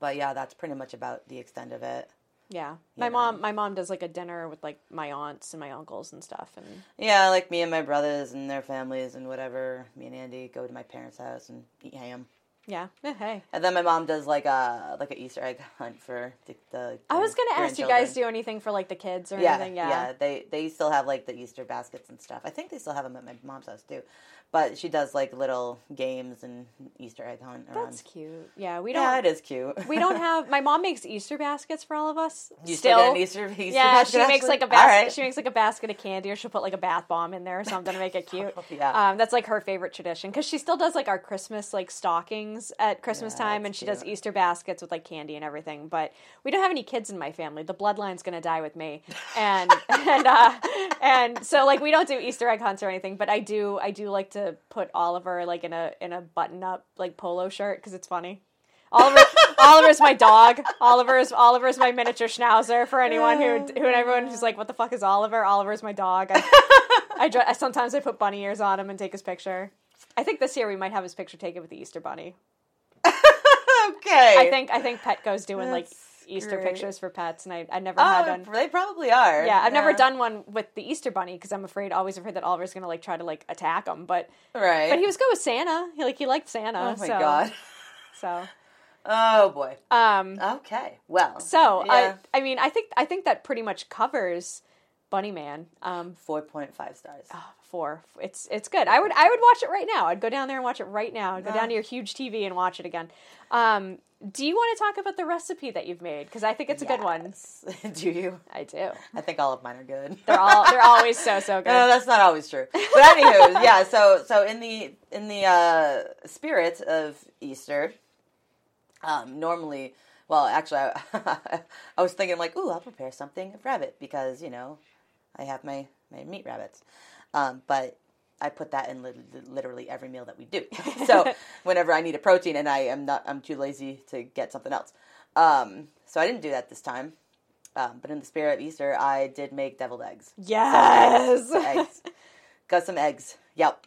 but yeah, that's pretty much about the extent of it. Yeah. My know. mom my mom does like a dinner with like my aunts and my uncles and stuff and Yeah, like me and my brothers and their families and whatever. Me and Andy go to my parents' house and eat ham. Yeah. Hey. And then my mom does like a like an Easter egg hunt for the. the I was gonna ask you guys do anything for like the kids or Yeah, anything. yeah, Yeah. They they still have like the Easter baskets and stuff. I think they still have them at my mom's house too. But she does like little games and Easter egg hunt around. That's cute. Yeah, we don't yeah, it is cute. we don't [LAUGHS] have my mom makes Easter baskets for all of us. You still, an Easter, Easter yeah, basket, she makes actually? like a [LAUGHS] basket. right. She makes like a basket of candy, or she'll put like a bath bomb in there or something to make it [LAUGHS] cute. Yeah. um, that's like her favorite tradition because she still does like our Christmas like stockings at Christmas Yeah, time, and she does. Easter baskets with like candy and everything. But we don't have any kids in my family. The bloodline's gonna die with me, and [LAUGHS] and uh, and so like we don't do Easter egg hunts or anything. But I do I do like to put Oliver like in a in a button up like polo shirt because it's funny. Oliver, [LAUGHS] Oliver's my dog. Oliver's Oliver's my miniature schnauzer. For anyone who who and everyone who's like, "What the fuck is Oliver?" Oliver's my dog. I, [LAUGHS] I, I sometimes I put bunny ears on him and take his picture. I think this year we might have his picture taken with the Easter bunny. okay. I think I think Petco's doing like That's Easter great. pictures for pets, and I I never had Oh, one. they probably are. Yeah, I've never done one with the Easter bunny because I'm afraid, always afraid that Oliver's gonna like try to like attack him. But Right. but he was good with Santa. He like he liked Santa. Oh my so, god. So Oh boy. um, Okay. Well. So yeah. I, I mean, I think I think that pretty much covers Bunnyman. Um, four point five stars. four. It's it's good. I would I would watch it right now. I'd go down there and watch it right now. I'd go down to your huge TV and watch it again. Um, do you want to talk about the recipe that you've made? Because I think it's a good one. [LAUGHS] Do you? I do. I think all of mine are good. They're all they're always so so [LAUGHS] good. No, that's not always true. But anywho, yeah. So so in the in the uh, spirit of Easter, um, normally, well, actually, I, [LAUGHS] I was thinking like, ooh, I'll prepare something of rabbit because you know, I have my my meat rabbits, um, but. I put that in li- literally every meal that we do. [LAUGHS] So [LAUGHS] whenever I need a protein and I am not, I'm too lazy to get something else. Um, so I didn't do that this time. Um, but in the spirit of Easter, I did make deviled eggs. yes, Some eggs. Got some eggs. Yep.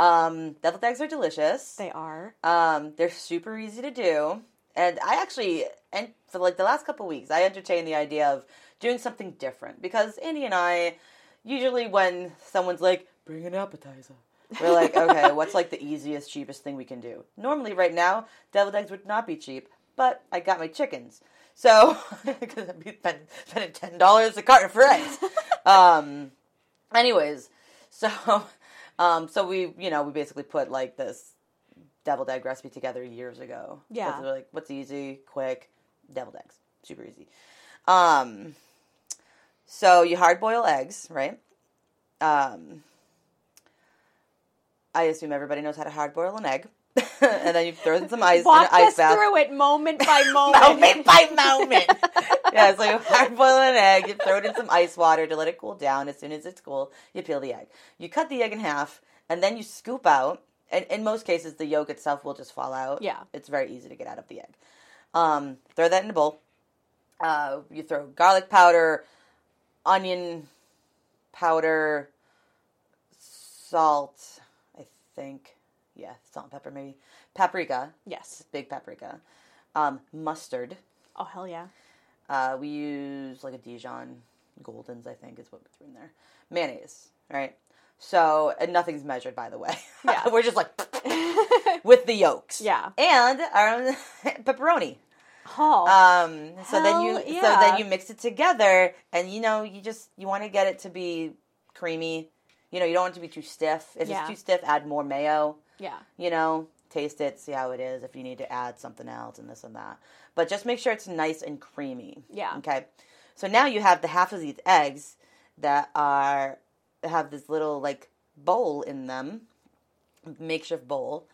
Um, deviled eggs are delicious. they are. Um, they're super easy to do. And I actually, and for like the last couple weeks, I entertained the idea of doing something different because Andy and I, usually when someone's like, bring an appetizer, we're like, okay, [LAUGHS] what's like the easiest, cheapest thing we can do? Normally, right now, deviled eggs would not be cheap, but I got my chickens. So, [LAUGHS] because I'd be spending, spending ten dollars a carton for eggs. [LAUGHS] um, anyways, so, um, so we, you know, we basically put like this deviled egg recipe together years ago. Yeah. Because we're like, what's easy, quick, deviled eggs, super easy. Um, so you hard boil eggs, right? Um, I assume everybody knows how to hard boil an egg, [LAUGHS] and then you throw in some ice Walk in an ice bath. through it moment by [LAUGHS] moment. moment by moment. [LAUGHS] yeah, so you hard boil an egg, you throw it in some ice water to let it cool down. As soon as it's cool, you peel the egg. You cut the egg in half, and then you scoop out. And in most cases, the yolk itself will just fall out. Yeah. it's very easy to get out of the egg. Um, throw that in a bowl. Uh, you throw garlic powder, onion powder, salt. I think, yeah, salt and pepper maybe. Paprika, Yes. big paprika. Um, mustard. Oh hell yeah. Uh, we use like a Dijon Gulden's, I think, is what we threw in there. Mayonnaise, right? So, and nothing's measured, by the way. [LAUGHS] Yeah. We're just like [LAUGHS] with the yolks. Yeah. And our own [LAUGHS] pepperoni. Oh. Um, so then you, Hell so then you mix it together, and you know, you just you want to get it to be creamy. You know, you don't want it to be too stiff. If Yeah. it's too stiff, add more mayo yeah. you know, taste it, see how it is, if you need to add something else and this and that. But just make sure it's nice and creamy. Yeah. Okay. So now you have the half of these eggs that are have this little like bowl in them, makeshift bowl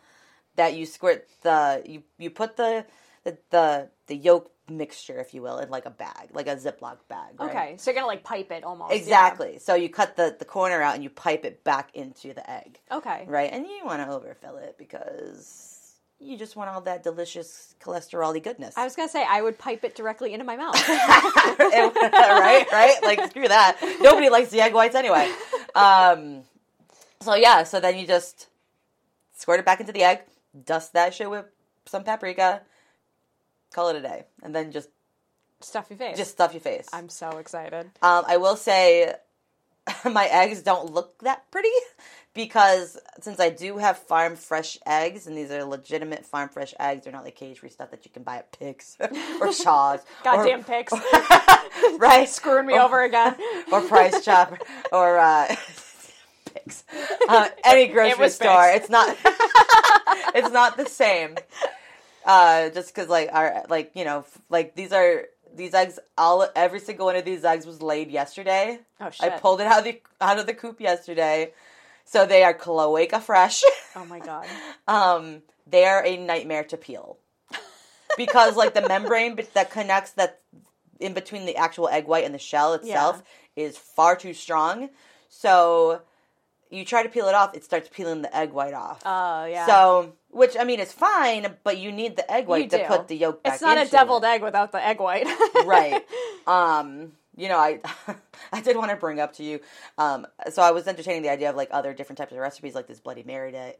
that you squirt the you you put the the the the, yolk mixture, if you will, in like a bag, like a Ziploc bag. Right? Okay, so you're gonna like pipe it almost. yeah. Exactly. So you cut the, the corner out and you pipe it back into the egg. Okay. Right? And you want to overfill it because you just want all that delicious cholesterol goodness. I was gonna say I would pipe it directly into my mouth. [LAUGHS] right? Right? Like screw that. Nobody likes the egg whites anyway. Um, so yeah, so then you just squirt it back into the egg, dust that shit with some paprika, call it a day, and then just Stuff your face. just stuff your face. I'm so excited. Um, I will say [LAUGHS] my eggs don't look that pretty [LAUGHS] because since I do have farm fresh eggs, and these are legitimate farm fresh eggs, they're not like cage free stuff that you can buy at Pigs [LAUGHS] or Shaw's. Goddamn or, pigs. right? Screwing me Or- over again. or Price Chopper or uh, Pigs. Uh, any grocery was store. Pigs. It's not. it's not the same. Uh, just because, like, our like you know, like these are these eggs. All every single one of these eggs was laid yesterday. Oh shit! I pulled it out of the out of the coop yesterday, so they are cloaca fresh. oh my god. [LAUGHS] um, they are a nightmare to peel because like the membrane that connects that in between the actual egg white and the shell itself is far too strong. So you try to peel it off, it starts peeling the egg white off. Oh yeah. So, which I mean, is fine, but you need the egg white to put the yolk back. it's not a deviled it. egg without the egg white. [LAUGHS] right um you know i [LAUGHS] i did want to bring up to you um so i was entertaining the idea of like other different types of recipes like this bloody mary de-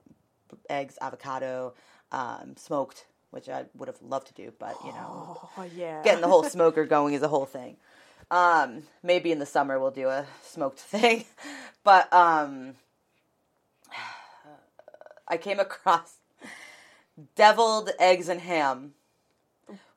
eggs avocado um smoked which i would have loved to do but you know oh yeah. getting the whole [LAUGHS] smoker going is a whole thing um maybe in the summer we'll do a smoked thing but um [SIGHS] i came across deviled eggs and ham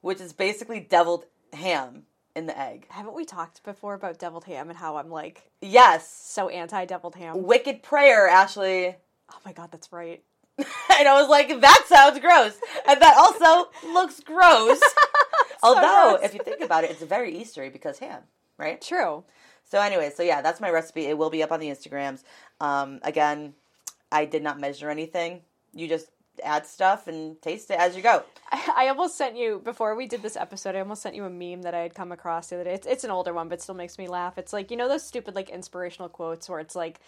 which is basically deviled ham in the egg Haven't we talked before about deviled ham and how I'm like yes so anti deviled ham? wicked prayer ashley Oh my god, that's right. [LAUGHS] and i was like that sounds gross and that also [LAUGHS] looks gross [LAUGHS] although gross. if you think about it it's very eastery because ham right True. So anyway, so yeah, that's my recipe. It will be up on the Instagrams. Um, again, I did not measure anything. You just add stuff and taste it as you go. I, I almost sent you before we did this episode. I almost sent you a meme that I had come across the other day. It's, it's an older one, but still makes me laugh. It's like you know those stupid like inspirational quotes where it's like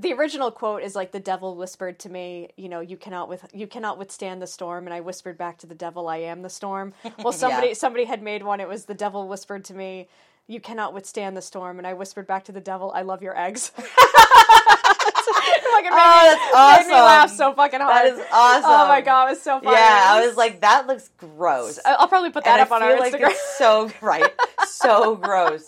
the original quote is like the devil whispered to me, you know, you cannot with you cannot withstand the storm, and I whispered back to the devil, I am the storm. [LAUGHS] Well, somebody Yeah. somebody had made one. It was the devil whispered to me, you cannot withstand the storm, and I whispered back to the devil, I love your eggs. [LAUGHS] [LAUGHS] Like, it [LAUGHS] made, Oh, me, that's [LAUGHS] made me laugh awesome. so fucking hard. That is awesome. Oh my god, it was so funny. Yeah, I was like, that looks gross. I- I'll probably put that and up I on our like Instagram. it's so [LAUGHS] right, so gross.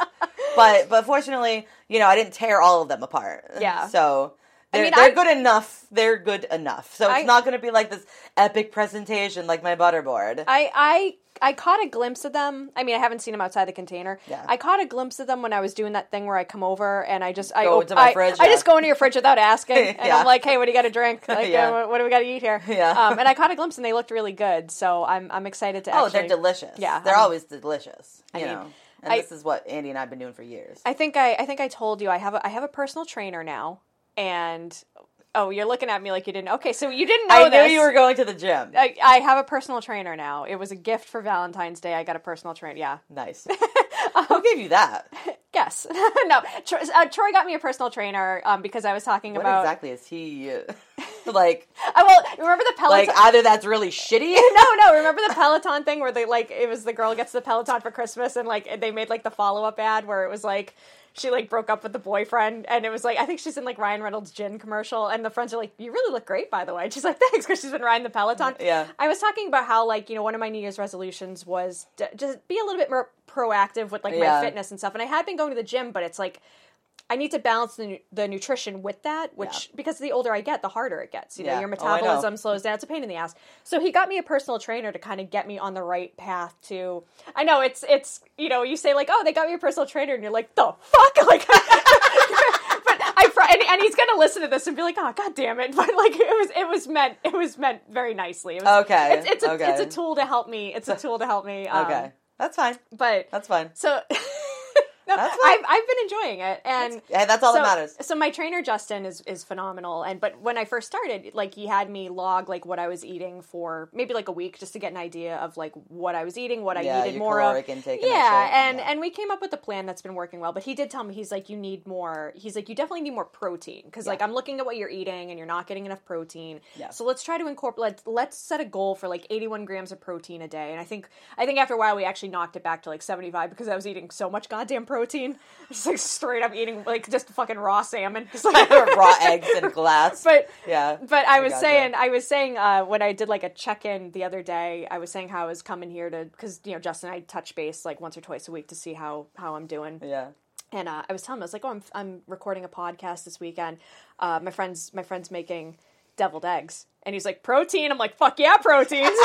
But but fortunately, you know, I didn't tear all of them apart. Yeah. So. They're, mean, they're I- good enough. They're good enough. So it's I- not going to be like this epic presentation like my butterboard. I I I caught a glimpse of them. I mean, I haven't seen them outside the container. Yeah. I caught a glimpse of them when I was doing that thing where I come over and I just I Go op- into my I, fridge, I yeah. just go into your fridge without asking, [LAUGHS] and Yeah. I'm like, hey, what do you got to drink? [LAUGHS] Like, Yeah. uh, what, do we got to eat here? [LAUGHS] Yeah. Um, and I caught a glimpse and they looked really good. So I'm I'm excited to. Oh, actually, they're delicious. Yeah, they're I'm- always delicious. You mean, know, and I- this is what Andy and I've been doing for years. I think I I think I told you I have a, I have a personal trainer now, and oh, you're looking at me like you didn't. Okay, so you didn't know I knew you were going to the gym. I, I have a personal trainer now. It was a gift for Valentine's Day. I got a personal trainer. Yeah, nice. [LAUGHS] Who gave you that? [LAUGHS] Yes. [LAUGHS] no. Troy, uh, Troy got me a personal trainer um, because I was talking What about. exactly is he uh, like? I well, remember the Peloton? Like either that's really shitty. no, no. Remember the Peloton thing where they like it was the girl gets the Peloton for Christmas and like they made like the follow up ad where it was like she like broke up with the boyfriend and it was like I think she's in like Ryan Reynolds gin commercial and the friends are like you really look great by the way and [LAUGHS] she's like thanks because she's been riding the Peloton. Mm, yeah. I was talking about how like you know one of my New Year's resolutions was to just be a little bit more proactive with like Yeah. my fitness and stuff and I had been going to the gym but it's like. I need to balance the, the nutrition with that, which because the older I get, the harder it gets. You know, Yeah. your Oh, know. metabolism slows down. It's a pain in the ass. So he got me a personal trainer to kind of get me on the right path to. I know it's it's you know you say like oh they got me a personal trainer and you're like the fuck [LAUGHS] like. [LAUGHS] but I and, and he's gonna listen to this and be like oh god damn it [LAUGHS] but like it was it was meant it was meant very nicely. It was, Okay, It's, it's a okay. it's a tool to help me. It's a tool to help me. Um, okay, that's fine. But That's fine. so. No, [LAUGHS] That's I've, I've been enjoying it, and Yeah, that's all so, that matters. So my trainer Justin is is phenomenal, and but when I first started, like he had me log like what I was eating for maybe like a week just to get an idea of like what I was eating, what Yeah, I needed more of. and yeah, and Yeah. and we came up with a plan that's been working well. But he did tell me he's like you need more. He's like you definitely need more protein because like I'm looking at what you're eating and you're not getting enough protein. Yeah. So let's try to incorporate. Let's, let's set a goal for like 81 grams of protein a day. And I think I think after a while we actually knocked it back to like 75 because I was eating so much goddamn protein. [LAUGHS] Just like straight up eating like just fucking raw salmon. [LAUGHS] Just like [LAUGHS] raw eggs in glass. But yeah, but I was saying, I was saying uh, when I did like a check in the other day, I was saying how I was coming here to because you know Justin and I touch base like once or twice a week to see how how I'm doing. yeah. And uh, I was telling him, I was like, "Oh, I'm I'm recording a podcast this weekend. Uh, my friend's my friend's making deviled eggs." And he's like, "Protein." I'm like, "Fuck yeah, proteins."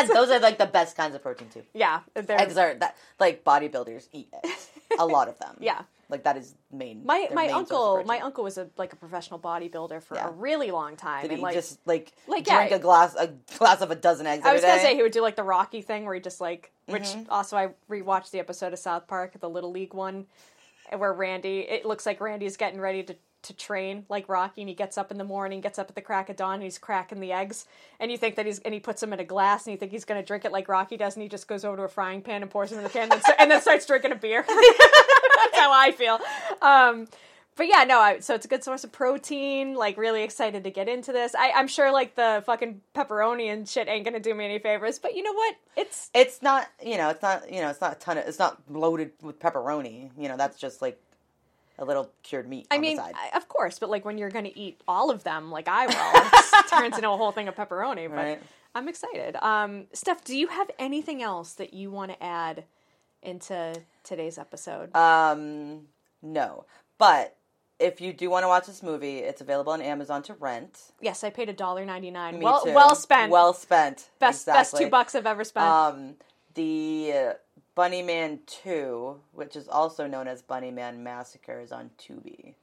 And those are like the best kinds of protein too. yeah, they're, Eggs are that like bodybuilders eat eggs. A lot of them. [LAUGHS] Yeah. Like that is main. my my main uncle my uncle was a like a professional bodybuilder for Yeah. a really long time, Did and he like just like, like, drink yeah. a glass a glass of a dozen eggs I was gonna day? say he would do like the Rocky thing where he just like, which Mm-hmm. also I rewatched the episode of South Park, the Little League one, where Randy. It looks like Randy's getting ready to to train like Rocky, and he gets up in the morning, gets up at the crack of dawn, and he's cracking the eggs, and you think that he's and he puts them in a glass, and you think he's gonna drink it like Rocky does, and he just goes over to a frying pan and pours them in the pan, and then, and then starts drinking a beer. [LAUGHS] That's how I feel. Um, but yeah, no. I, so it's a good source of protein. Like, really excited to get into this. I, I'm sure like the fucking pepperoni and shit ain't gonna do me any favors. But you know what? It's It's not, you know, it's not, you know, it's not a ton of, it's not loaded with pepperoni. You know, that's just like a little cured meat. I mean, the side. I- of course, but like when you're gonna eat all of them, like I will, [LAUGHS] it turns into a whole thing of pepperoni. But Right. I'm excited. Um, Stef, do you have anything else that you want to add into today's episode? Um, no, but if you do want to watch this movie, it's available on Amazon to rent. yes, I paid a dollar ninety nine. Well, too. well spent. Well spent. best best two bucks I've ever spent. Um, the uh, Bunnyman Two, which is also known as Bunnyman Massacre, is on Tubi.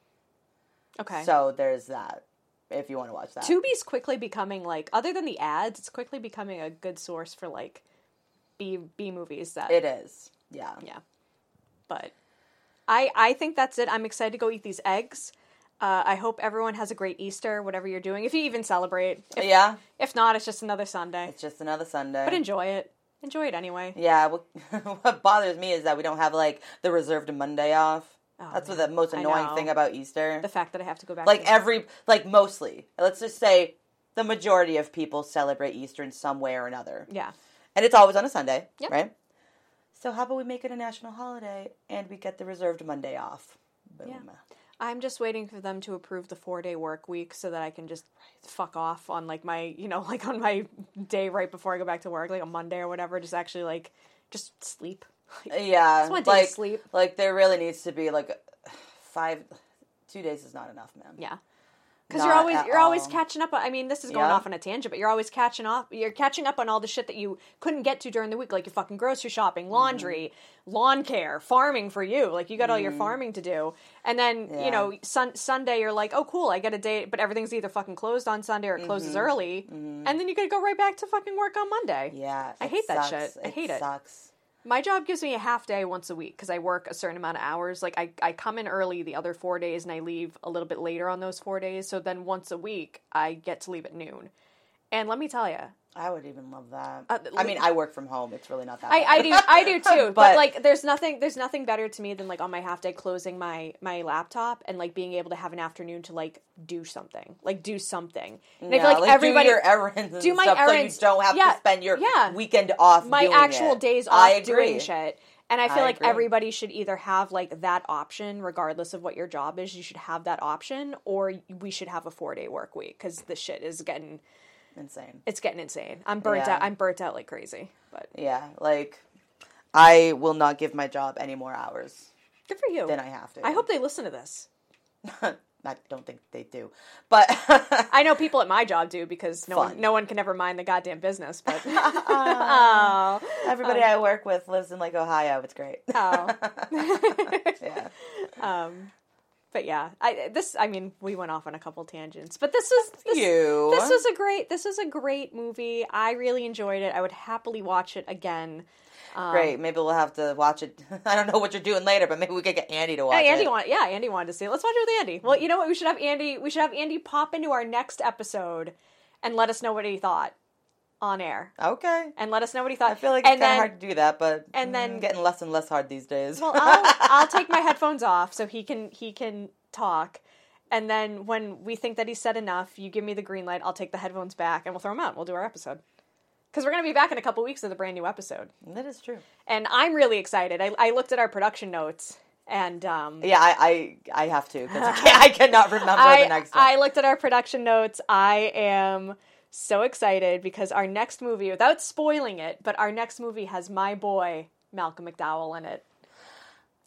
okay. So there's that. If you want to watch that, Tubi's quickly becoming like, other than the ads, it's quickly becoming a good source for like B B movies. That it is. Yeah. yeah, but I I think that's it. I'm excited to go eat these eggs. Uh, I hope everyone has a great Easter, whatever you're doing. If you even celebrate, if, Yeah. if not, it's just another Sunday. It's just another Sunday. But enjoy it. Enjoy it anyway. Yeah, what, [LAUGHS] what bothers me is that we don't have like the reserved Monday off. Oh, That's what the most Oh, annoying thing about Easter. The fact that I have to go back. like every like mostly, let's just say the majority of people celebrate Easter in some way or another. yeah, And it's always on a Sunday, Yep. right? So how about we make it a national holiday and we get the reserved Monday off? Boom. Yeah. I'm just waiting for them to approve the four day work week so that I can just fuck off on like my you know [LAUGHS] like on my day right before I go back to work, like a Monday or whatever. Just actually like just sleep. Like, uh, Yeah, want a day like sleep. like there really needs to be like five, two days is not enough, man. Yeah. Because you're always you're always catching up. I mean, this is going Yeah. off on a tangent, but you're always catching off. You're catching up on all the shit that you couldn't get to during the week, like your fucking grocery shopping, laundry, lawn care, farming for you. Like you got all your farming to do, and then Mm-hmm. Yeah. you know sun- Sunday you're like, oh cool, I get a day, but everything's either fucking closed on Sunday or it closes early, and then you got to go right back to fucking work on Monday. Mm-hmm. Yeah, I it hate that sucks. shit. I hate it. Sucks. My job gives me a half day once a week because I work a certain amount of hours. Like I, I come in early the other four days and I leave a little bit later on those four days. So then once a week I get to leave at noon. And let me tell you, I would even love that. Uh, I mean, I work from home. It's really not that. I, I do I do [LAUGHS] too. but, But- like there's nothing there's nothing better to me than like on my half day closing my my laptop and like being able to have an afternoon to like do something. Like do something. And I Yeah, feel like, like everybody do your errands and do my stuff errands. so you don't have Yeah, to spend your yeah. weekend off. my actual it. days I off agree. doing shit. And I feel I like agree. everybody should either have like that option, regardless of what your job is. You should have that option, or we should have a four day work week because the shit is getting Insane. it's getting insane. I'm burnt Yeah. out. I'm burnt out like crazy. But Yeah, like I will not give my job any more hours good for you. than I have to. I hope they listen to this. [LAUGHS] I don't think they do, but [LAUGHS] I know people at my job do because no one no one can ever mind the goddamn business. But [LAUGHS] oh, everybody I work with lives in like Ohio. It's great. oh. yeah. Um, but yeah, I this I mean we went off on a couple tangents, but this was this, You. this was a great this was a great movie. I really enjoyed it. I would happily watch it again. Um, Great. Maybe we'll have to watch it. [LAUGHS] I don't know what you're doing later, but maybe we could get Andy to watch Hey, Andy it. want yeah, Andy wanted to see it. Let's watch it with Andy. Well, you know what? We should have Andy. We should have Andy pop into our next episode and let us know what he thought on air, Okay. and let us know what he thought. I feel like it's kind of hard to do that, but and mm, then- getting less and less hard these days. Well, I'll, [LAUGHS] I'll take my headphones off so he can he can talk. And then when we think that he's said enough, you give me the green light. I'll take the headphones back and we'll throw them out. We'll do our episode because we're gonna be back in a couple weeks with a brand new episode. that is true. And I'm really excited. I, I looked at our production notes and um, Yeah, I I, I have to because I, [LAUGHS] I cannot remember I, the next one. I looked at our production notes. I am so excited because our next movie, without spoiling it, but our next movie has my boy Malcolm McDowell in it.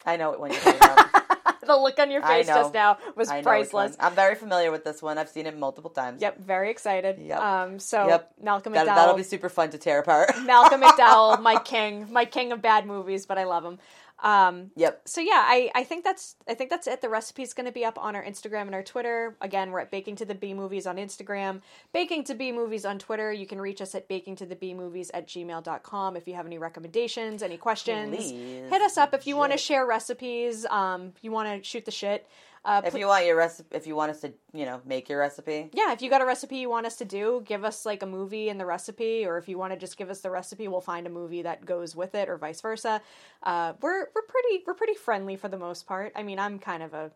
I know it when talking. [LAUGHS] The look on your face just now was I know which one. priceless. I'm very familiar with this one. I've seen it multiple times. Yep, very excited. Yep. Um, so Yep. Malcolm That, McDowell, that'll be super fun to tear apart. Malcolm [LAUGHS] McDowell, my king, my king of bad movies, but I love him. Um, yep. so yeah, I, I think that's I think that's it. The recipe's going to be up on our Instagram and our Twitter. Again, we're at Baking to the B Movies on Instagram, Baking to B Movies on Twitter. You can reach us at baking to the B Movies at gmail.com if you have any recommendations, any questions. Please. Hit us up if you want to share recipes. Um, you want to shoot the shit. Uh, If pl- you want your recipe, if you want us to, you know, make your recipe, yeah, if you got a recipe you want us to do, give us like a movie and the recipe, or if you want to just give us the recipe, we'll find a movie that goes with it, or vice versa. Uh, we're we're pretty we're pretty friendly for the most part. I mean, I'm kind of a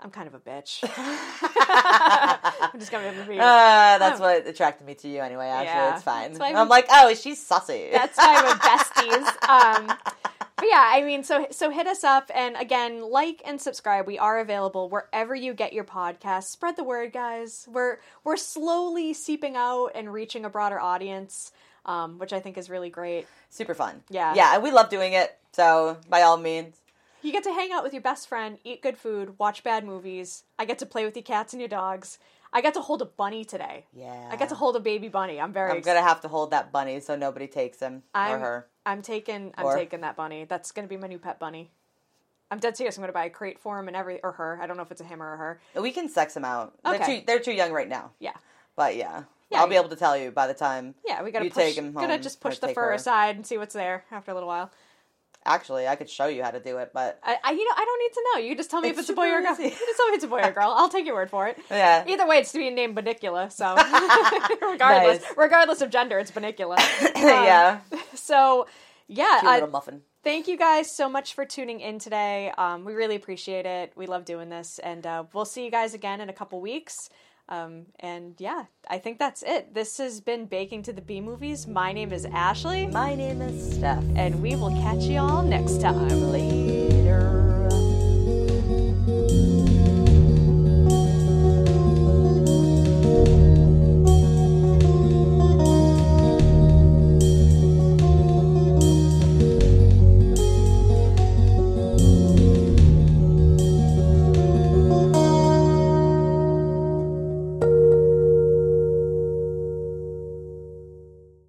I'm kind of a bitch. [LAUGHS] I'm just gonna be. uh, that's what attracted me to you anyway. Actually, Yeah. it's fine. Why I'm like, oh, she's sussy. That's why we're besties. [LAUGHS] Um, yeah, I mean, so so hit us up, and again, like and subscribe. We are available wherever you get your podcasts. Spread the word, guys. We're we're slowly seeping out and reaching a broader audience, um, which I think is really great. super fun. Yeah. yeah, we love doing it. So by all means, You get to hang out with your best friend, eat good food, watch bad movies. I get to play with your cats and your dogs. I got to hold a bunny today. yeah, I got to hold a baby bunny. I'm very. I'm ex- gonna have to hold that bunny so nobody takes him I'm, or her. I'm taking. I'm Or- taking that bunny. That's gonna be my new pet bunny. I'm dead serious. I'm gonna buy a crate for him and every or her. I don't know if it's a him or a her. We can sex them out. They're Okay. too they're too young right now. Yeah, But yeah, Yeah, I'll be able to tell you by the time. yeah. We gotta You push, take him Gotta just push the fur her. aside and see what's there after a little while. Actually, I could show you how to do it, but I, I you know, I don't need to know. You just tell me It's if it's a boy or a girl. You [LAUGHS] just tell me it's a boy or a girl. I'll take your word for it. [LAUGHS] yeah, Either way, it's to be named Bunnicula. So [LAUGHS] regardless, Nice. regardless of gender, it's Bunnicula. yeah, So yeah, cute uh, little muffin. thank you guys so much for tuning in today. Um, we really appreciate it. We love doing this, and uh, we'll see you guys again in a couple weeks. Um, and yeah, I think that's it. This has been Baking to the B Movies. My name is Ashley, My name is Stef. and we will catch you all next time. Later.